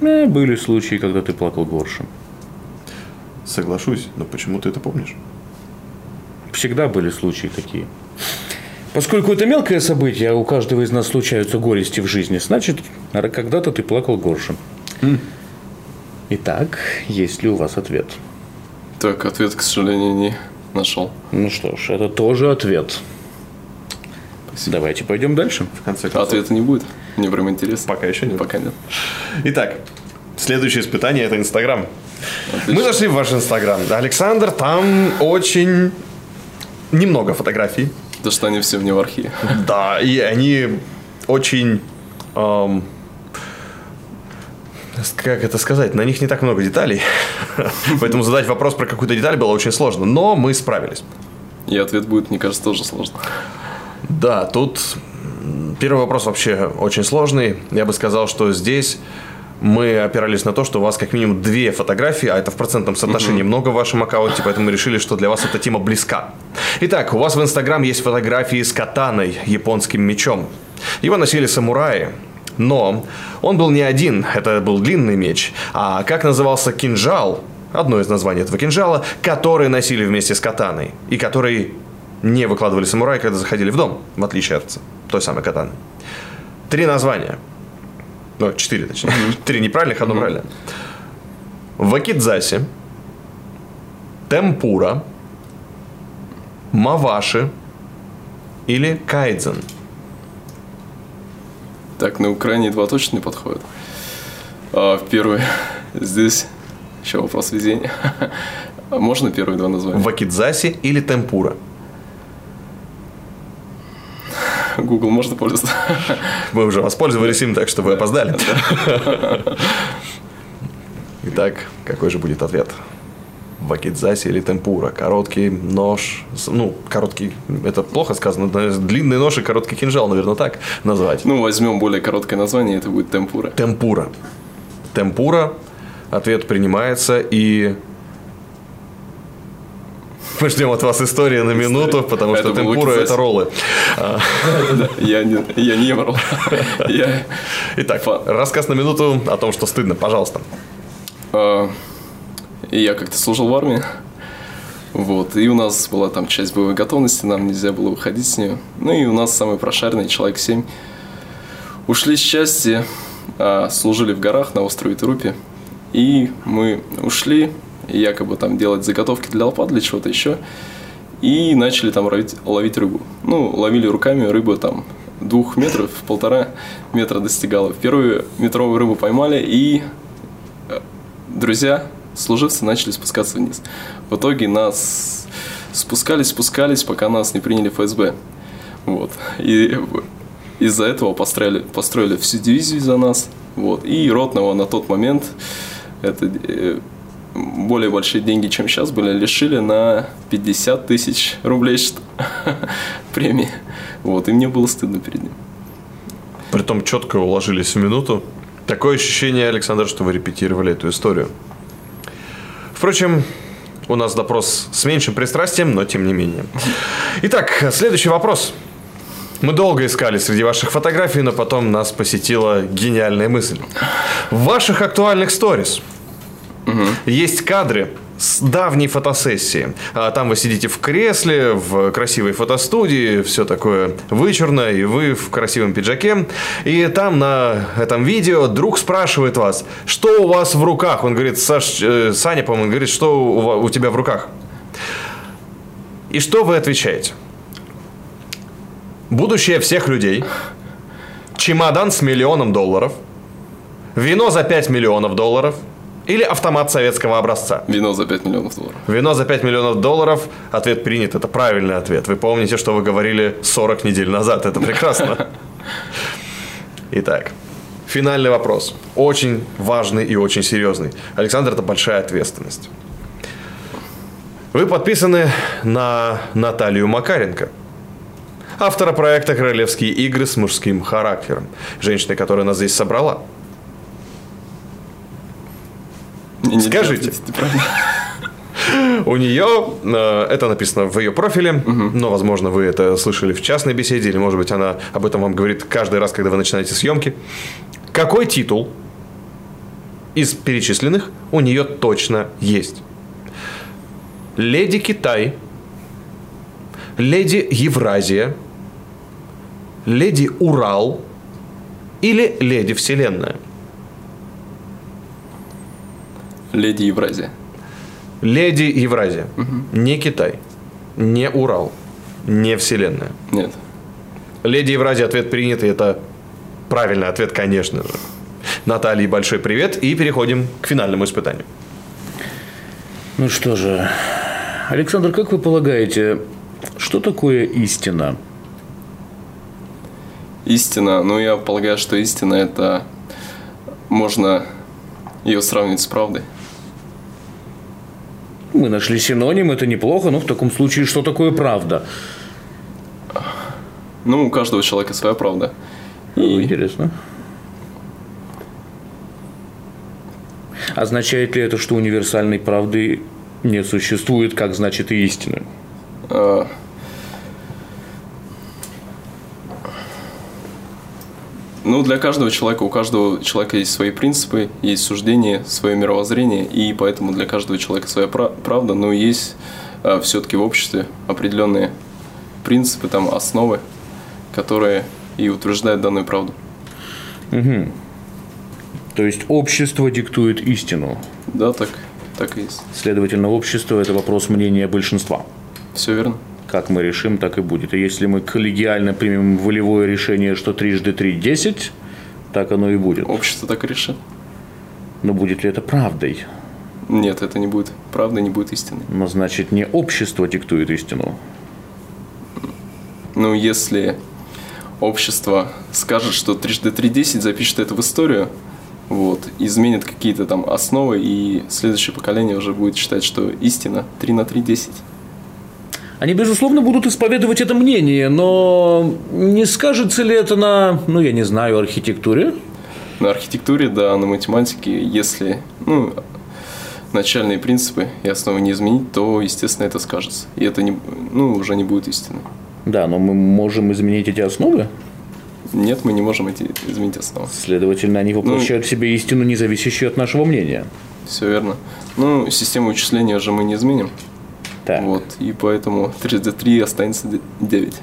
Э, были случаи, когда ты плакал горше. Соглашусь, но почему ты это помнишь? Всегда были случаи такие. Поскольку это мелкое событие, а у каждого из нас случаются горести в жизни, значит, когда-то ты плакал горше. Итак, есть ли у вас ответ? Так, ответ, к сожалению, не нашел. Ну что ж, это тоже ответ. Давайте пойдем дальше. В конце концов. Ответа не будет. Мне прям интересно. Пока еще нет. Пока нет. Итак, следующее испытание – это Инстаграм. Мы зашли в ваш Инстаграм. Александр, там очень немного фотографий. То, что они все в архиве. Да, и они очень... эм, как это сказать? На них не так много деталей. *laughs* Поэтому задать вопрос про какую-то деталь было очень сложно. Но мы справились. И ответ будет, мне кажется, тоже сложно. Да, тут первый вопрос вообще очень сложный. Я бы сказал, что здесь мы опирались на то, что у вас как минимум две фотографии, а это в процентном соотношении много в вашем аккаунте, поэтому мы решили, что для вас эта тема близка. Итак, у вас в Инстаграм есть фотографии с катаной, японским мечом. Его носили самураи, но он был не один, это был длинный меч. А как назывался кинжал, одно из названий этого кинжала, который носили вместе с катаной, и который не выкладывали самураи, когда заходили в дом, в отличие от той самой катаны. Три названия. Ну, четыре, точнее. Три неправильных, одно правильное. Вакидзаси, Темпура, Маваши или Кайдзен. Так, на Украине два точно не подходят. А в первый здесь еще вопрос везения. *laughs* А Можно первые два названия? Вакидзаси или Темпура. Google можно пользоваться? Мы уже воспользовались им, так что вы опоздали. Итак, какой же будет ответ? вакидзаси или темпура. Короткий нож, ну, короткий, это плохо сказано, длинный нож и короткий кинжал, наверное, так назвать. Ну, возьмем более короткое название, это будет темпура. Темпура. Темпура. Ответ принимается и... Мы ждем от вас истории на минуту, потому что темпура это роллы. Я не, ем ролл. Я, Итак, рассказ на минуту о том, что стыдно, пожалуйста. а, я как-то служил в армии. Вот, и у нас была там часть боевой готовности, нам нельзя было выходить с нее. Ну и у нас самый прошаренный, человек 7, ушли с части, а, служили в горах на острове Трупе. И мы ушли, якобы там делать заготовки для лопат, для чего-то еще. И начали там ловить, ловить рыбу. Ну, ловили руками рыбу там двух метров, полтора метра достигала. Первую метровую рыбу поймали, и э, друзья, служивцы, начали спускаться вниз. В итоге нас спускались, спускались, пока нас не приняли ФСБ. Вот. И из-за этого построили, построили всю дивизию за нас. Вот. И ротного на тот момент, это э, более большие деньги, чем сейчас, были лишили на 50 тысяч рублей что- *laughs* премии. Вот. И мне было стыдно перед ним. Притом четко уложились в минуту. Такое ощущение, Александр, что вы репетировали эту историю. Впрочем, у нас допрос с меньшим пристрастием, но тем не менее. Итак, следующий вопрос. Мы долго искали среди ваших фотографий, но потом нас посетила гениальная мысль. В ваших актуальных сторис есть кадры с давней фотосессии. А Там вы сидите в кресле, в красивой фотостудии, все такое вычурно, и вы в красивом пиджаке. И там на этом видео друг спрашивает вас, что у вас в руках? Он говорит, Саш, э, Саня, по-моему, говорит, что у, у тебя в руках? И что вы отвечаете? Будущее всех людей, чемодан с миллионом долларов, вино за 5 миллионов долларов или автомат советского образца? Вино за 5 миллионов долларов. Вино за 5 миллионов долларов. Ответ принят. Это правильный ответ. Вы помните, что вы говорили 40 недель назад. Это прекрасно. *laughs* Итак, финальный вопрос. Очень важный и очень серьезный. Александр, это большая ответственность. Вы подписаны на Наталью Макаренко, автора проекта «Королевские игры с мужским характером». Женщины, которая нас здесь собрала. Мне нельзя Скажите. *laughs* У нее, э, это написано в ее профиле, но, возможно, вы это слышали в частной беседе, или, может быть, она об этом вам говорит каждый раз, когда вы начинаете съемки. Какой титул из перечисленных у нее точно есть? Леди Китай, Леди Евразия, Леди Урал или Леди Вселенная? Леди Евразия. Леди Евразия. Не Китай. Не Урал. Не Вселенная. Нет. Леди Евразия ответ принят, и это правильный ответ, конечно же. Наталье большой привет, и переходим к финальному испытанию. Ну что же, Александр, как вы полагаете, что такое истина? Истина, ну я полагаю, что истина это можно ее сравнить с правдой. Мы нашли синоним, это неплохо, но в таком случае что такое правда? Ну, у каждого человека своя правда. Ну, Интересно. Означает ли это, что универсальной правды не существует, как значит и истины? Ну, для каждого человека, у каждого человека есть свои принципы, есть суждения, свое мировоззрение, и поэтому для каждого человека своя пра- правда, но есть все-таки в обществе определенные принципы, там, основы, которые и утверждают данную правду. То есть общество диктует истину. Да, так, так и есть. Следовательно, общество – это вопрос мнения большинства. Все верно. Как мы решим, так и будет. И если мы коллегиально примем волевое решение, что трижды три – десять, так оно и будет. Общество так и решит. Но будет ли это правдой? Нет, это не будет правда, не будет истины. Но значит, не общество диктует истину. Ну, если общество скажет, что трижды три десять, запишет это в историю, вот, изменит какие-то там основы, и следующее поколение уже будет считать, что истина 3 на 3 – 10. Они, безусловно, будут исповедовать это мнение, но не скажется ли это на, ну, я не знаю, архитектуре? На архитектуре, да, на математике, если ну, начальные принципы и основы не изменить, то, естественно, это скажется. И это не, ну, уже не будет истины. Да, но мы можем изменить эти основы? Нет, мы не можем эти, изменить основы. Следовательно, они воплощают в себе истину, не зависящую от нашего мнения. Все верно. Ну, систему вычисления же мы не изменим. Так. Вот, и поэтому 3D3 останется 9.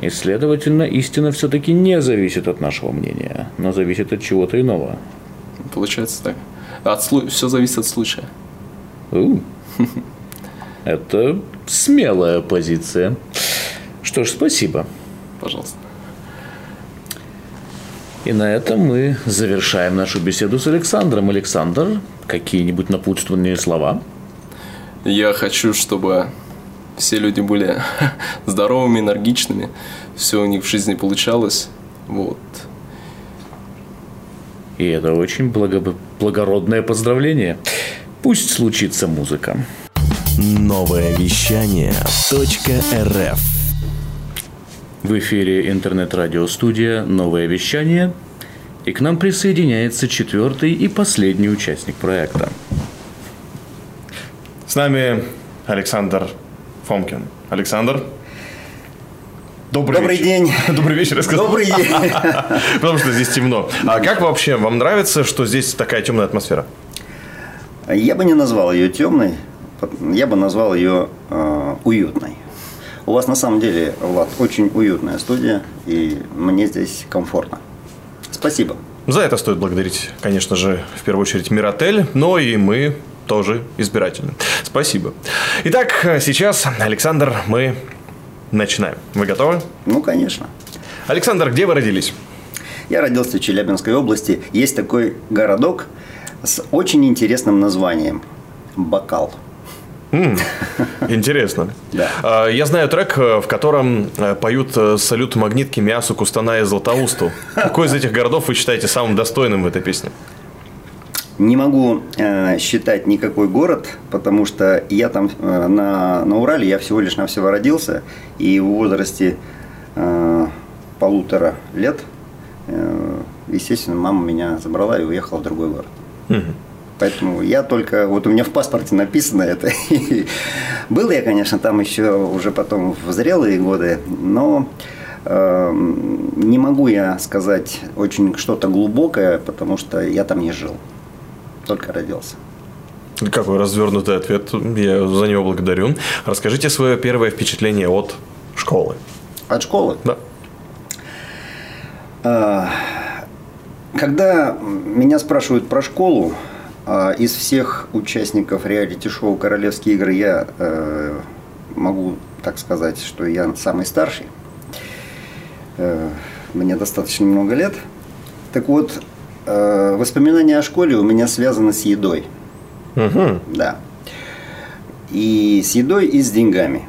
И, следовательно, истина все-таки не зависит от нашего мнения, но зависит от чего-то иного. Получается так. От слу- все зависит от случая. У. *laughs* Это смелая позиция. Что ж, спасибо. Пожалуйста. И на этом мы завершаем нашу беседу с Александром. Александр, какие-нибудь напутственные слова? Я хочу, чтобы все люди были *laughs* здоровыми, энергичными, все у них в жизни получалось. Вот. И это очень благо- благородное поздравление. Пусть случится музыка. Новое вещание .рф В эфире интернет-радиостудия «Новое вещание». И к нам присоединяется четвертый и последний участник проекта. С нами Александр Фомкин. Александр. Добрый, Добрый вечер. день. *laughs* Добрый вечер, я сказал. Добрый день. *laughs* Потому что здесь темно. А как вообще, вам нравится, что здесь такая темная атмосфера? Я бы не назвал ее темной, я бы назвал ее э, уютной. У вас на самом деле, Влад, очень уютная студия, и мне здесь комфортно. Спасибо. За это стоит благодарить, конечно же, в первую очередь Миротель, но и мы тоже избирательны. Спасибо. Итак, сейчас, Александр, мы начинаем. Вы готовы? Ну, конечно. Александр, где вы родились? Я родился в Челябинской области. Есть такой городок с очень интересным названием – Бакал. Интересно. *laughs* Да. А, Я знаю трек, э, в котором э, поют э, салют магнитки Мясу, Кустана и Златоусту. Какой из этих городов вы считаете самым достойным в этой песне? Не могу э, считать никакой город, потому что я там э, на, на Урале, я всего лишь навсего родился, и в возрасте э, полутора лет, э, естественно, мама меня забрала и уехала в другой город. Поэтому я только, вот у меня в паспорте написано это. *laughs* Был я, конечно, там еще уже потом в зрелые годы, но э, не могу я сказать очень что-то глубокое, потому что я там не жил, только родился. Какой развернутый ответ. Я за него благодарю. Расскажите свое первое впечатление от школы. От школы? Да. А, Когда меня спрашивают про школу, а, из всех участников реалити-шоу «Королевские игры» я э, могу так сказать, что я самый старший. Э, Мне достаточно много лет. Так вот, э, воспоминания о школе у меня связаны с едой. Да. И с едой, и с деньгами.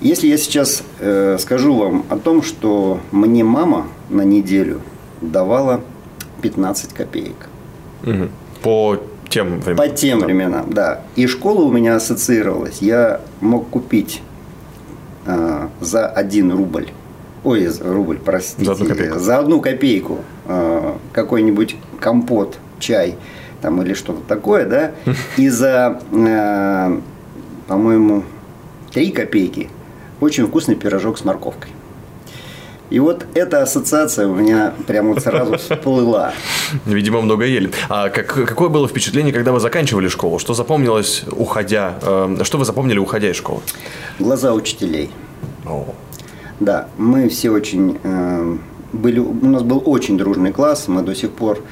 Если я сейчас э, скажу вам о том, что мне мама на неделю давала 15 копеек. Мгм. По тем временам. По тем временам, да. И школа у меня ассоциировалась. Я мог купить э, за 1 рубль, ой, за рубль, простите, За одну копейку. за одну копейку какой-нибудь компот, чай там или что-то такое, да, *laughs* и за, э, по-моему, 3 копейки очень вкусный пирожок с морковкой. И вот эта ассоциация у меня прямо вот сразу *laughs* всплыла. Видимо, много ели. А как, какое было впечатление, когда вы заканчивали школу? Что запомнилось, уходя? э, что вы запомнили, уходя из школы? Глаза учителей. О. Да, мы все очень э, были, у нас был очень дружный класс, мы до сих пор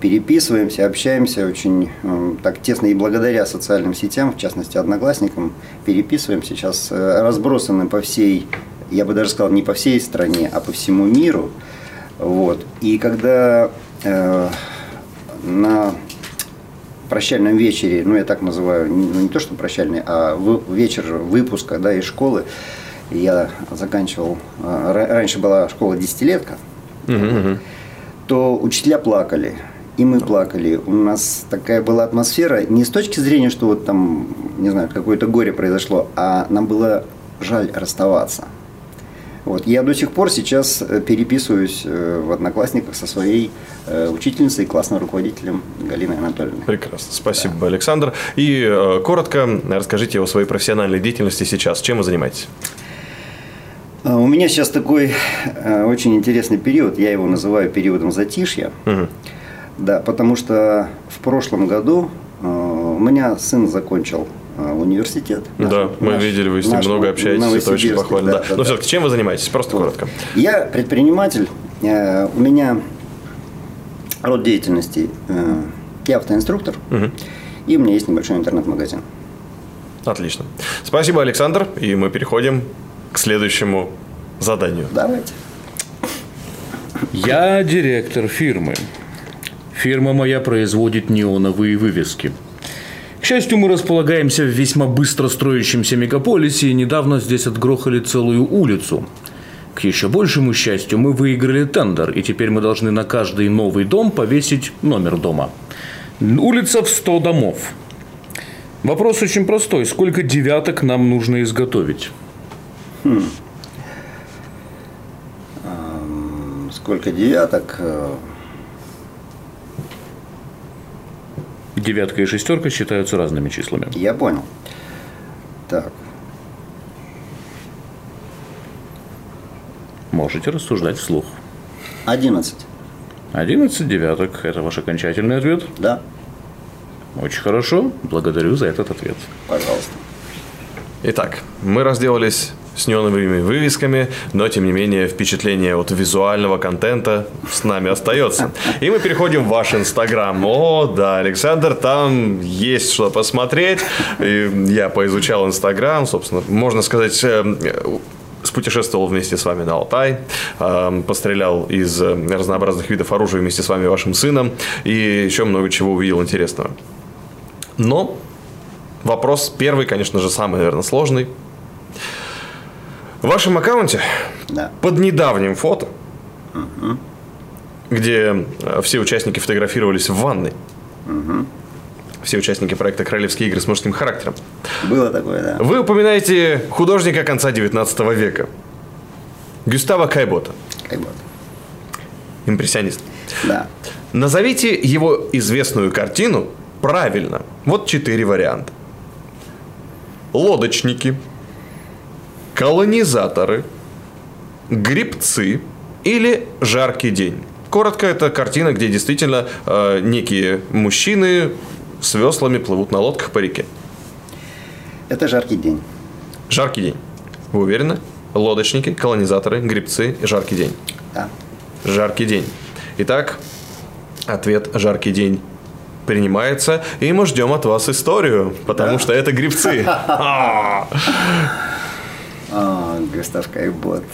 переписываемся, общаемся очень э, так тесно и благодаря социальным сетям, в частности одноклассникам, переписываемся сейчас э, разбросаны по всей, я бы даже сказал, не по всей стране, а по всему миру. Вот. И когда э, на прощальном вечере, ну я так называю, не, ну, не то что прощальный, а вы- вечер выпуска да, из школы, я заканчивал, а, ра- раньше была школа десятилетка, то учителя плакали. И мы плакали. У нас такая была атмосфера, не с точки зрения, что вот там, не знаю, какое-то горе произошло, а нам было жаль расставаться. Вот. Я до сих пор сейчас э, переписываюсь э, в Одноклассниках со своей э, учительницей и классным руководителем Галиной Анатольевной. Прекрасно. Спасибо, Александр. И коротко расскажите о своей профессиональной деятельности сейчас. Чем вы занимаетесь? А, У меня сейчас такой э, очень интересный период, я его называю периодом затишья. Мгм. Да, потому что в прошлом году э, у меня сын закончил э, университет. Да, Наш- мы наш- видели, вы с ним наш много общаетесь, это очень похвально. Да. да, Но да. все-таки чем вы занимаетесь? Просто Вот. коротко. Я предприниматель, у меня род деятельности, я автоинструктор, Мгм. и у меня есть небольшой интернет-магазин. Отлично. Спасибо, Александр. И мы переходим к следующему заданию. Давайте. Я директор фирмы. Фирма моя производит неоновые вывески. К счастью, мы располагаемся в весьма быстро строящемся мегаполисе, и недавно здесь отгрохали целую улицу. К еще большему счастью, мы выиграли тендер, и теперь мы должны на каждый новый дом повесить номер дома. Улица в 100 домов. Вопрос очень простой. Сколько девяток нам нужно изготовить? Сколько девяток? Девятка и шестерка считаются разными числами. Я понял. Так, Можете рассуждать вслух. 11. 11 девяток – это ваш окончательный ответ? Да, Очень хорошо. Благодарю за этот ответ. пожалуйста. Итак, мы разделались с неоновыми вывесками, но тем не менее впечатление от визуального контента с нами остается. И мы переходим в ваш инстаграм. О, да, Александр, там есть что посмотреть. И я поизучал инстаграм, собственно, можно сказать, э, спутешествовал вместе с вами на Алтай, э, пострелял из э, разнообразных видов оружия вместе с вами вашим сыном, и еще много чего увидел интересного. Но Вопрос первый, конечно же, самый, наверное, сложный. В вашем аккаунте Да. под недавним фото, где э, все участники фотографировались в ванной, все участники проекта «Королевские игры» с мужским характером, Было такое, да. вы упоминаете художника конца 19 века, Гюстава Кайбота, бы. импрессионист. Да. Назовите его известную картину правильно. Вот четыре варианта. Лодочники, колонизаторы, грибцы или жаркий день. Коротко, это картина, где действительно э, некие мужчины с веслами плывут на лодках по реке. Это жаркий день. Жаркий день. Вы уверены? Лодочники, колонизаторы, грибцы, жаркий день. Да. Жаркий день. Итак, ответ «жаркий день» принимается, и мы ждем от вас историю, потому что это грибцы. *laughs* *laughs* *laughs* А. Густав Кайбот.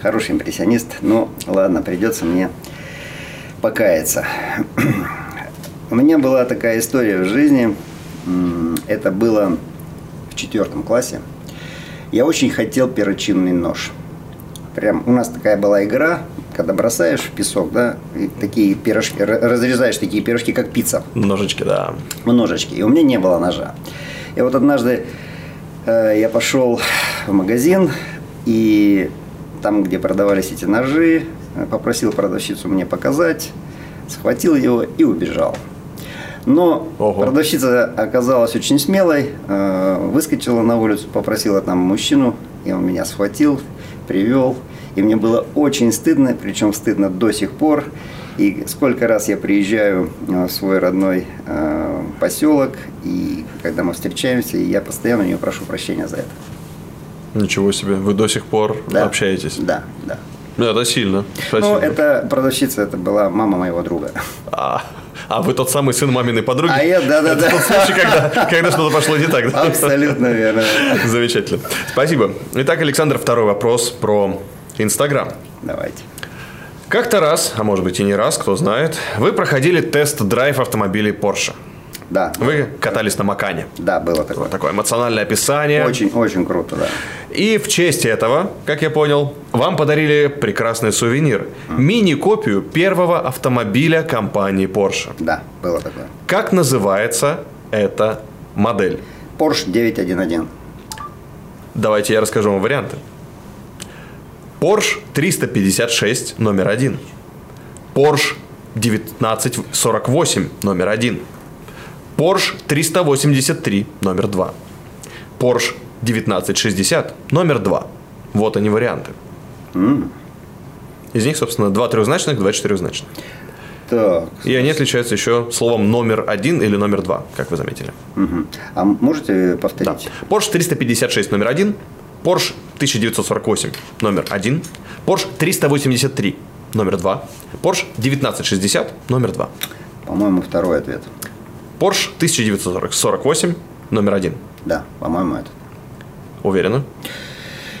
Хороший импрессионист. Ну, ладно, придется мне покаяться. У меня была такая история в жизни. Это было в четвертом классе. Я очень хотел перочинный нож. Прям у нас такая была игра, когда бросаешь в песок, да, и такие пирожки, разрезаешь такие пирожки, как пицца Ножички, да. ножички. И у меня не было ножа. И вот однажды я пошел в магазин, и там, где продавались эти ножи, э, попросил продавщицу мне показать, схватил его и убежал. Но Ого. продавщица оказалась очень смелой, э, выскочила на улицу, попросила там мужчину, и он меня схватил, привел. И мне было очень стыдно, причем стыдно до сих пор. И сколько раз я приезжаю э, в свой родной э, поселок, и когда мы встречаемся, и я постоянно у нее прошу прощения за это. Ничего себе, вы до сих пор Да. общаетесь. Да, да. Ну, Это сильно. Ну, Спасибо. это продавщица, это была мама моего друга. А, а вы тот самый сын маминой подруги? А я, да-да-да. Это тот случай, когда, когда что-то пошло не так, да? Абсолютно верно. Замечательно. Спасибо. Итак, Александр, второй вопрос про Инстаграм. Давайте. Как-то раз, а может быть и не раз, кто знает, вы проходили тест-драйв автомобилей Porsche. Да. Вы катались на Макане. Да, было такое. Такое эмоциональное описание. Очень, очень круто, да. И в честь этого, как я понял, вам подарили прекрасный сувенир. Мини-копию первого автомобиля компании Porsche. Да, было такое. Как называется эта модель? Porsche 911. Давайте я расскажу вам варианты. Porsche 356 номер один. Porsche 1948 номер один. Porsche 383 номер два. Porsche 1960 номер два. Вот они варианты. Из них, собственно, два трехзначных, два четырехзначных. Так. И они отличаются еще словом номер один или номер два, как вы заметили. мгм. А можете Да. повторить? Porsche 356 номер один, Porsche 1948 номер один, Porsche 383 номер два, Porsche 1960 номер два, По-моему, второй ответ. Porsche 1948 номер один. Да, по-моему, это. Уверены?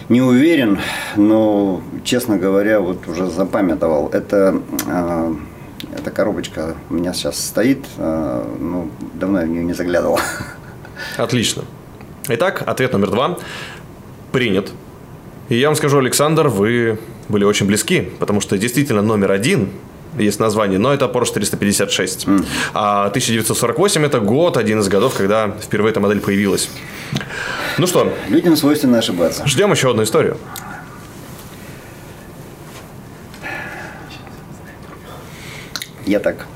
Не уверен, но, честно говоря, вот уже запамятовал. Это, э, эта коробочка у меня сейчас стоит, э, ну, давно я в нее не заглядывал. Отлично. Итак, ответ номер два принят. И я вам скажу, Александр, вы были очень близки, потому что действительно номер один есть название, но это Porsche 356. А 1948 это год, один из годов, когда впервые эта модель появилась. Ну что, Людям свойственно ошибаться. ждем еще одну историю. Я так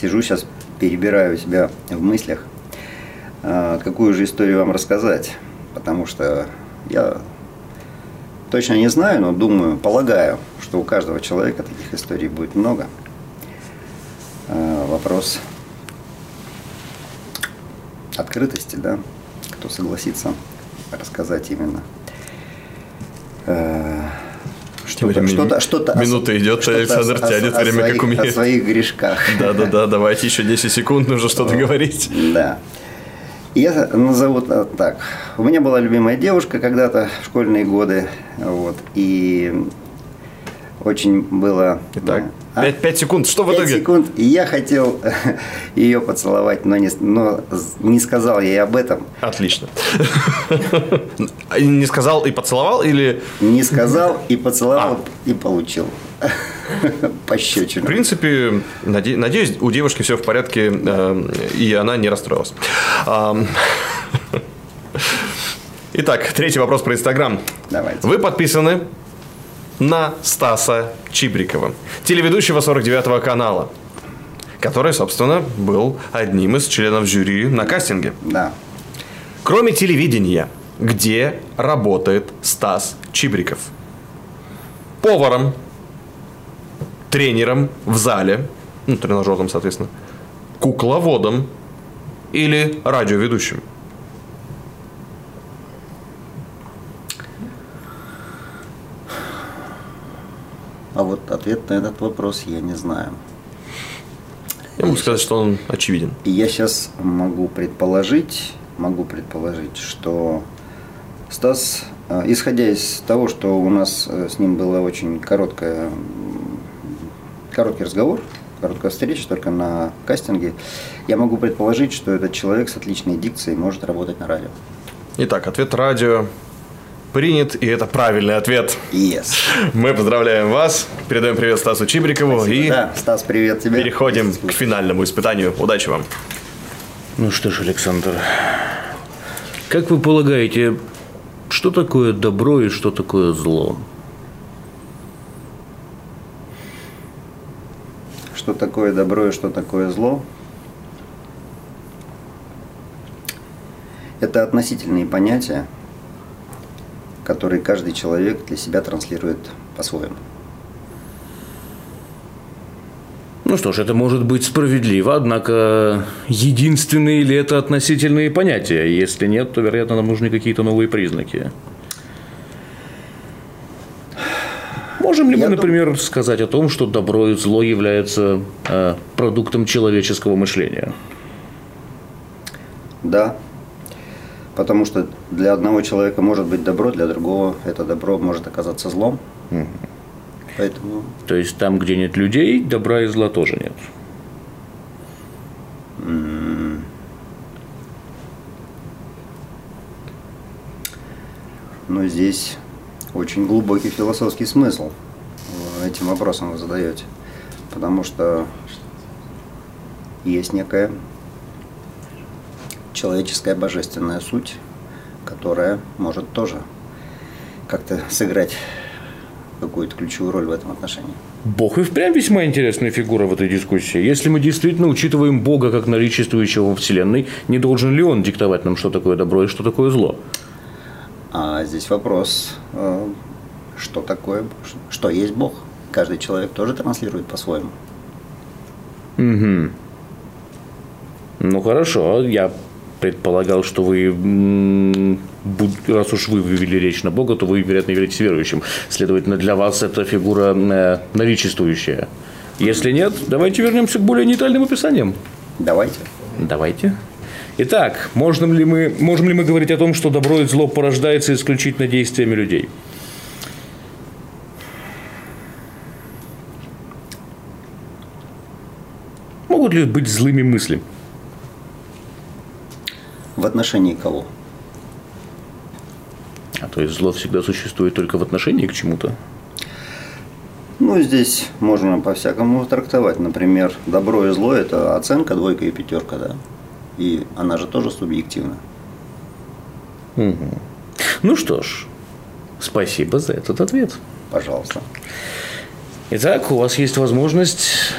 сижу сейчас, перебираю себя в мыслях, а, какую же историю вам рассказать, потому что я точно не знаю, но думаю, полагаю, что у каждого человека таких историй будет много. А, Вопрос открытости, да, кто согласится рассказать именно. э, Что-то, что-то, что-то о- минута идет, что-то Александр о- о- тянет о время, как своих- умеет. О своих грешках. Да-да-да, давайте еще 10 секунд, нужно что-то говорить. Да. Я назову та- так. У меня была любимая девушка когда-то в школьные годы. Вот, и очень было... Итак, а? 5, секунд, что в Пять итоге? секунд. И я хотел *laughs* ее поцеловать, но не, но не сказал ей об этом. Отлично. *laughs* Не сказал и поцеловал или... Не сказал и поцеловал, А. и получил. *laughs* Пощечину. В принципе, наде- надеюсь, у девушки все в порядке, э, и она не расстроилась. Итак, третий вопрос про Инстаграм. Давайте. Вы подписаны на Стаса Чибрикова, телеведущего 49 канала, который, собственно, был одним из членов жюри на кастинге. Да. Кроме телевидения, где работает Стас Чибриков? Поваром, тренером в зале, ну, тренажером, соответственно, кукловодом или радиоведущим? А вот ответ на этот вопрос я не знаю. Я могу сказать, что он очевиден. И я сейчас могу предположить, могу предположить, что Стас, э, исходя из того, что у нас э, с ним было очень короткое, короткий разговор, короткая встреча только на кастинге, я могу предположить, что этот человек с отличной дикцией может работать на радио. Итак, ответ радио принят, и это правильный ответ. Yes. Мы поздравляем вас, передаем привет Стасу Чибрикову и Да, Стас, привет тебе. переходим к финальному испытанию. Удачи вам! Ну что ж, Александр, как вы полагаете, что такое добро и что такое зло? Что такое добро и что такое зло? Это относительные понятия, которые каждый человек для себя транслирует по-своему. Ну что ж, это может быть справедливо, однако единственные ли это относительные понятия? Если нет, то, вероятно, нам нужны какие-то новые признаки. Можем ли Я мы, дум- например, сказать о том, что добро и зло являются э, продуктом человеческого мышления? Да. Потому что для одного человека может быть добро, для другого это добро может оказаться злом. Угу. Поэтому... То есть там, где нет людей, добра и зла тоже нет. Но здесь очень глубокий философский смысл этим вопросом вы задаете. Потому что есть некая человеческая божественная суть, которая может тоже как-то сыграть какую-то ключевую роль в этом отношении. Бог и впрямь весьма интересная фигура в этой дискуссии. Если мы действительно учитываем Бога как наличествующего во Вселенной, не должен ли он диктовать нам, что такое добро и что такое зло? А здесь вопрос, э, что такое, что есть Бог. Каждый человек тоже транслирует по-своему. Угу. Ну хорошо, я предполагал, что вы, раз уж вы вывели речь на Бога, то вы, вероятно, являетесь верующим. Следовательно, для вас это фигура э, наличествующая. Если нет, давайте вернемся к более нейтральным описаниям. Давайте. Давайте. Итак, можем ли, мы, можем ли мы говорить о том, что добро и зло порождается исключительно действиями людей? Могут ли быть злыми мысли? В отношении кого? А то есть зло всегда существует только в отношении к чему-то? Ну, здесь можно по-всякому трактовать. Например, добро и зло – это оценка, двойка и пятерка, да? И она же тоже субъективна. Угу. Ну что ж, спасибо за этот ответ. Пожалуйста. Итак, у вас есть возможность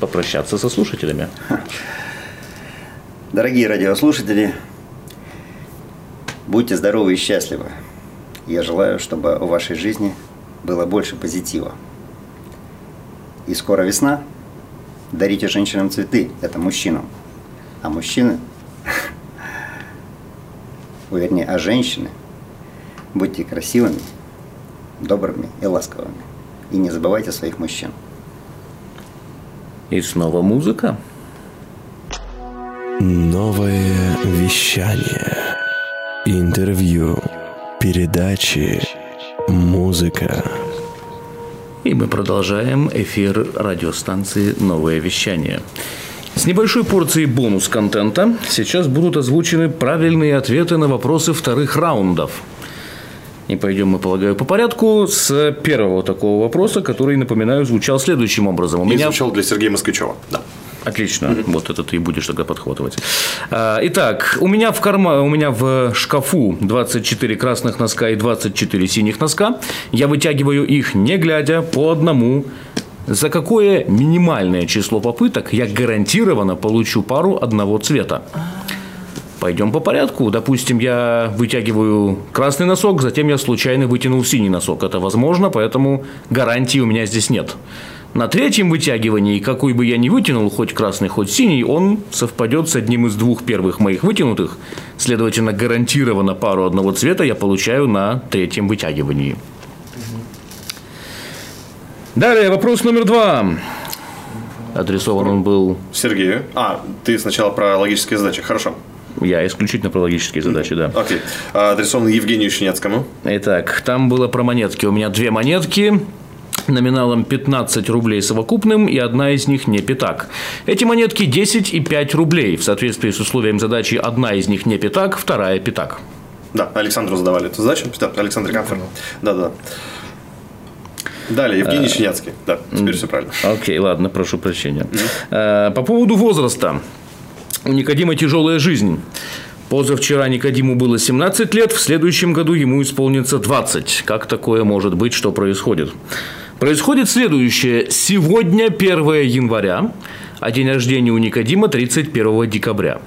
попрощаться со слушателями. Дорогие радиослушатели, Будьте здоровы и счастливы. Я желаю, чтобы в вашей жизни было больше позитива. И скоро весна. Дарите женщинам цветы. Это мужчинам. А мужчины, *laughs* вернее, а женщины, будьте красивыми, добрыми и ласковыми. И не забывайте своих мужчин. И снова музыка. Новое вещание. Интервью, передачи, музыка. И мы продолжаем эфир радиостанции «Новое вещание». С небольшой порцией бонус-контента сейчас будут озвучены правильные ответы на вопросы вторых раундов. И пойдем, мы полагаю, по порядку с первого такого вопроса, который, напоминаю, звучал следующим образом. У И меня... звучал для Сергея Москвичева. Да. Отлично, вот это ты и будешь тогда подхватывать. А, Итак, у меня в карма, у меня в шкафу 24 красных носка и 24 синих носка. Я вытягиваю их не глядя по одному. За какое минимальное число попыток я гарантированно получу пару одного цвета? Пойдем по порядку. Допустим, я вытягиваю красный носок, затем я случайно вытянул синий носок. Это возможно, поэтому гарантии у меня здесь нет. На третьем вытягивании, какой бы я ни вытянул, хоть красный, хоть синий, он совпадет с одним из двух первых моих вытянутых. Следовательно, гарантированно пару одного цвета я получаю на третьем вытягивании. Далее, вопрос номер два. Адресован он был Сергею. А, ты сначала про логические задачи. Хорошо. я исключительно про логические задачи, да. Окей. А, Адресован Евгению Щенецкому. Итак, там было про монетки. У меня две монетки номиналом 15 рублей совокупным, и одна из них не пятак. Эти монетки 10 и 5 рублей. В соответствии с условием задачи одна из них не пятак, вторая пятак. Да, Александру задавали эту задачу. Да, Александр Камфер. Да, да. Далее, Евгений Щенецкий. Да, теперь все правильно. Окей, ладно, прошу прощения. Э, По поводу возраста. У Никодима тяжелая жизнь. Позавчера Никодиму было 17 лет, в следующем году ему исполнится 20. Как такое может быть, что происходит? Происходит следующее. Сегодня 1 января, а день рождения у Никодима 31 декабря.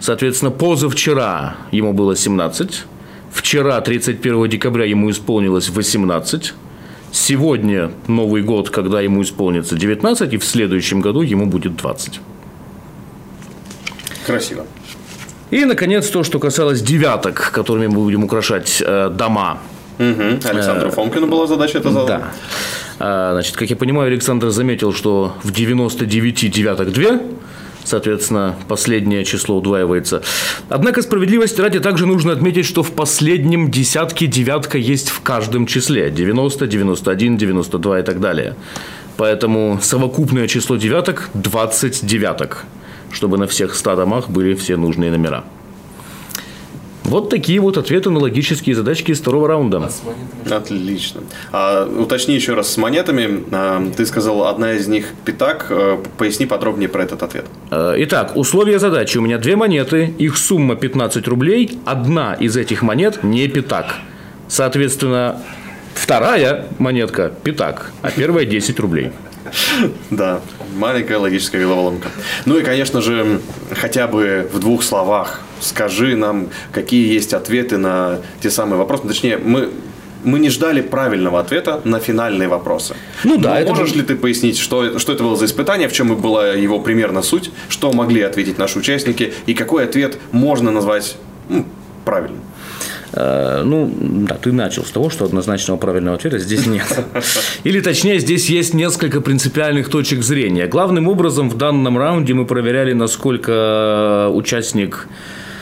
Соответственно, позавчера ему было 17, вчера, 31 декабря, ему исполнилось 18, сегодня Новый год, когда ему исполнится 19, и в следующем году ему будет 20. Красиво. И, наконец, то, что касалось девяток, которыми мы будем украшать э, дома. Мгм. Александру Фомкину была задача это задана. Да. А, Значит, как я понимаю, Александр заметил, что в 99 девяток 2, соответственно, последнее число удваивается. Однако, справедливости ради, также нужно отметить, что в последнем десятке девятка есть в каждом числе. 90, 91, 92 и так далее. Поэтому совокупное число девяток – 20 девяток, чтобы на всех 100 домах были все нужные номера. Вот такие вот ответы на логические задачки из второго раунда. Отлично. А, уточни еще раз с монетами. А, ты сказал, одна из них пятак. А, поясни подробнее про этот ответ. Э, Итак, условия задачи. У меня две монеты, их сумма 15 рублей. Одна из этих монет не пятак. Соответственно, вторая монетка пятак, а первая 10 рублей. *laughs* Да, маленькая логическая головоломка. Ну и, конечно же, хотя бы в двух словах скажи нам, какие есть ответы на те самые вопросы. Ну, Точнее, мы мы не ждали правильного ответа на финальные вопросы. Ну да, Но это можешь же- ли ты пояснить, что, что это было за испытание, в чем была его примерно суть, что могли ответить наши участники и какой ответ можно назвать м, правильным? Э, Ну, да, ты начал с того, что однозначного правильного ответа здесь нет. Или точнее, здесь есть несколько принципиальных точек зрения. Главным образом в данном раунде мы проверяли, насколько участник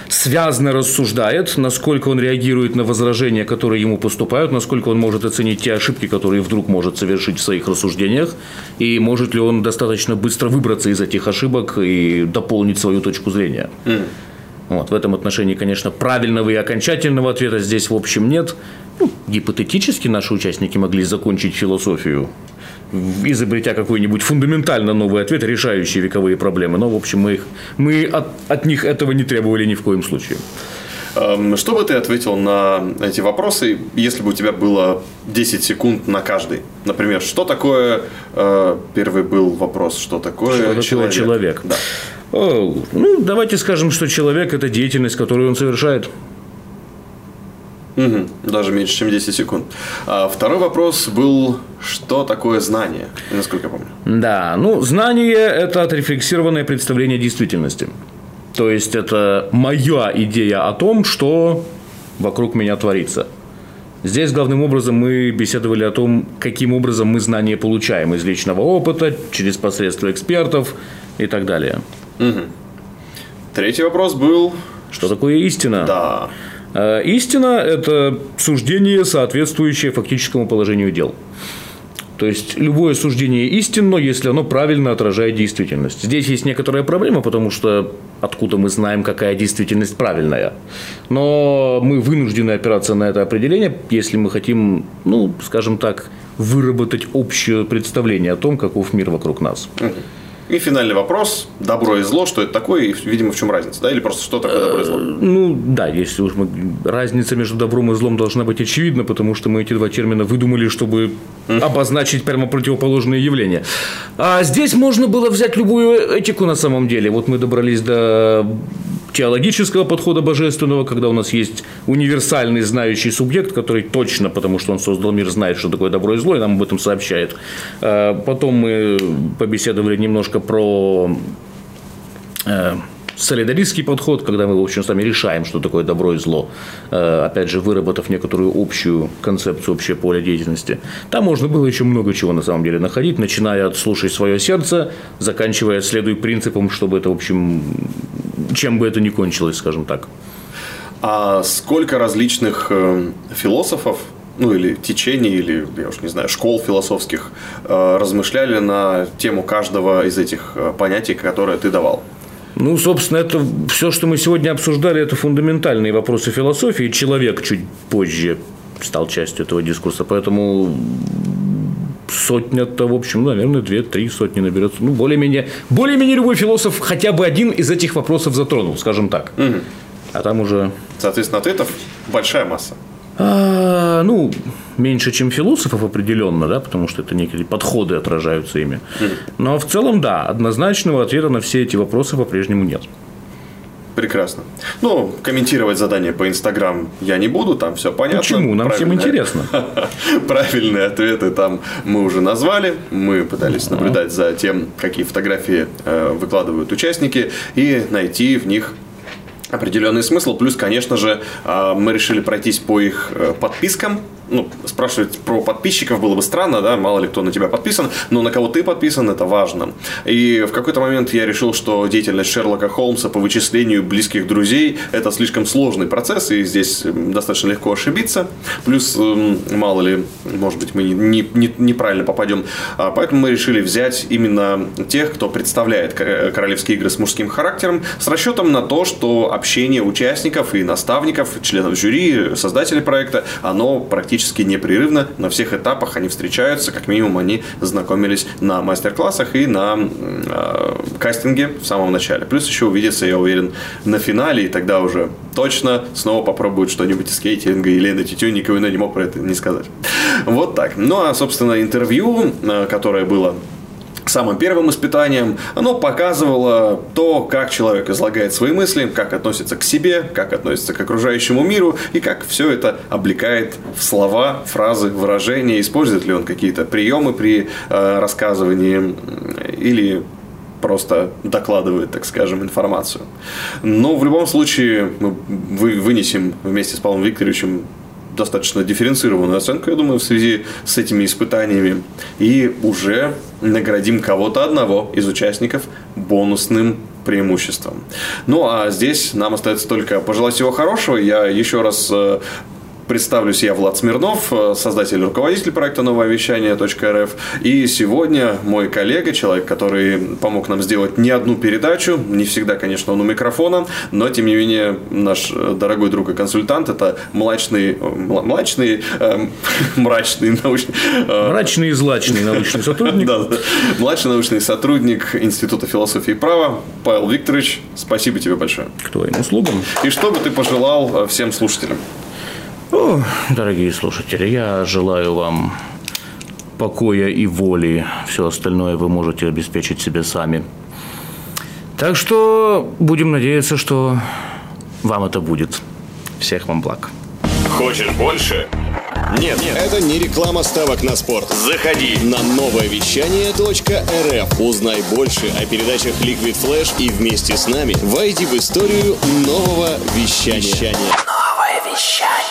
связно рассуждает, насколько он реагирует на возражения, которые ему поступают, насколько он может оценить те ошибки, которые вдруг может совершить в своих рассуждениях, и может ли он достаточно быстро выбраться из этих ошибок и дополнить свою точку зрения. Вот, в этом отношении, конечно, правильного и окончательного ответа здесь, в общем, нет. Ну, гипотетически наши участники могли закончить философию, изобретя какой-нибудь фундаментально новый ответ, решающий вековые проблемы. Но, в общем, мы, их, мы от, от них этого не требовали ни в коем случае. Эм, Что бы ты ответил на эти вопросы, если бы у тебя было 10 секунд на каждый? Например, что такое, э, первый был вопрос, что такое Что такое человек? человек? Да. О, ну, давайте скажем, что человек – это деятельность, которую он совершает. Мгм. Даже меньше, чем 10 секунд. А второй вопрос был, что такое знание, насколько я помню. Да, ну, знание – это отрефлексированное представление действительности. То есть, это моя идея о том, что вокруг меня творится. Здесь главным образом мы беседовали о том, каким образом мы знания получаем из личного опыта, через посредство экспертов и так далее. Третий вопрос был, Что такое истина? да, Э, Истина – это суждение, соответствующее фактическому положению дел. То есть любое суждение истинно, если оно правильно отражает действительность. Здесь есть некоторая проблема, потому что откуда мы знаем, какая действительность правильная. Но мы вынуждены опираться на это определение, если мы хотим, ну, скажем так, выработать общее представление о том, каков мир вокруг нас. И финальный вопрос, добро и зло, что это такое, и, видимо, в чем разница, да, или просто что такое добро и зло? Ну, да, если уж мы... Разница между добром и злом должна быть очевидна, потому что мы эти два термина выдумали, чтобы обозначить прямо противоположные явления. А здесь можно было взять любую этику на самом деле. Вот мы добрались до теологического подхода божественного, когда у нас есть универсальный знающий субъект, который точно, потому что он создал мир, знает, что такое добро и зло, и нам об этом сообщает. А Потом мы побеседовали немножко про э, солидаристский подход, когда мы, в общем, сами решаем, что такое добро и зло, э, опять же, выработав некоторую общую концепцию, общее поле деятельности. Там можно было еще много чего на самом деле находить, начиная от «слушай свое сердце», заканчивая «следуй принципам», чтобы это, в общем, чем бы это ни кончилось, скажем так. А сколько различных э, философов, ну или течений, или, я уж не знаю, школ философских э, размышляли на тему каждого из этих э, понятий, которые ты давал? Ну, собственно, это все, что мы сегодня обсуждали, это фундаментальные вопросы философии. Человек чуть позже стал частью этого дискурса, поэтому сотня-то, в общем, наверное, две-три сотни наберется. Ну, более-менее, более-менее любой философ хотя бы один из этих вопросов затронул, скажем так. А там уже, Соответственно, ответов большая масса. а, ну, меньше, чем философов определенно, да, потому что это некие подходы отражаются ими. Но в целом, да, однозначного ответа на все эти вопросы по-прежнему нет. Прекрасно. Ну, комментировать задание по Инстаграм я не буду, там все понятно. Почему? Нам всем Правильные- интересно. *laughs* Правильные ответы там мы уже назвали. Мы пытались наблюдать за тем, какие фотографии э, выкладывают участники, и найти в них определенный смысл. Плюс, конечно же, э, мы решили пройтись по их э, подпискам ну, спрашивать про подписчиков было бы странно, да, мало ли кто на тебя подписан, но на кого ты подписан, это важно. И в какой-то момент я решил, что деятельность Шерлока Холмса по вычислению близких друзей – это слишком сложный процесс, и здесь достаточно легко ошибиться. Плюс, мало ли, может быть, мы не, не, неправильно попадем. А, поэтому мы решили взять именно тех, кто представляет королевские игры с мужским характером, с расчетом на то, что общение участников и наставников, членов жюри, создателей проекта, оно практически непрерывно на всех этапах они встречаются, как минимум они знакомились на мастер-классах и на э, кастинге в самом начале. Плюс еще увидеться, я уверен, на финале, и тогда уже точно снова попробуют что-нибудь из кейтинга или на Тютюнникова, но не мог про это не сказать. Вот так. Ну, а, собственно, интервью, э, которое было самым первым испытанием, оно показывало то, как человек излагает свои мысли, как относится к себе, как относится к окружающему миру и как все это облекает в слова, фразы, выражения, использует ли он какие-то приемы при э, рассказывании или просто докладывает, так скажем, информацию. Но в любом случае мы вынесем вместе с Павлом Викторовичем достаточно дифференцированную оценку, я думаю, в связи с этими испытаниями. И уже наградим кого-то одного из участников бонусным преимуществом. Ну а здесь нам остается только пожелать всего хорошего. Я еще раз э, Представлюсь, я Влад Смирнов, э, создатель и руководитель проекта «Новое вещание.рф». И сегодня мой коллега, человек, который помог нам сделать не одну передачу, не всегда, конечно, он у микрофона, но, тем не менее, наш э, дорогой друг и консультант – это млачный, э, млачный, э, *laughs* мрачный научный… Э, мрачный и злачный научный *laughs* сотрудник. Да. Младший научный сотрудник Института философии и права Павел Викторович, спасибо тебе большое. К твоим услугам. И что бы ты пожелал всем слушателям? О, дорогие слушатели, я желаю вам покоя и воли. Все остальное вы можете обеспечить себе сами. Так что будем надеяться, что вам это будет. Всех вам благ. Хочешь больше? Нет, нет, это не реклама ставок на спорт. Заходи на новое вещание .рф. Узнай больше о передачах Liquid Flash и вместе с нами войди в историю нового вещания. Новое вещание.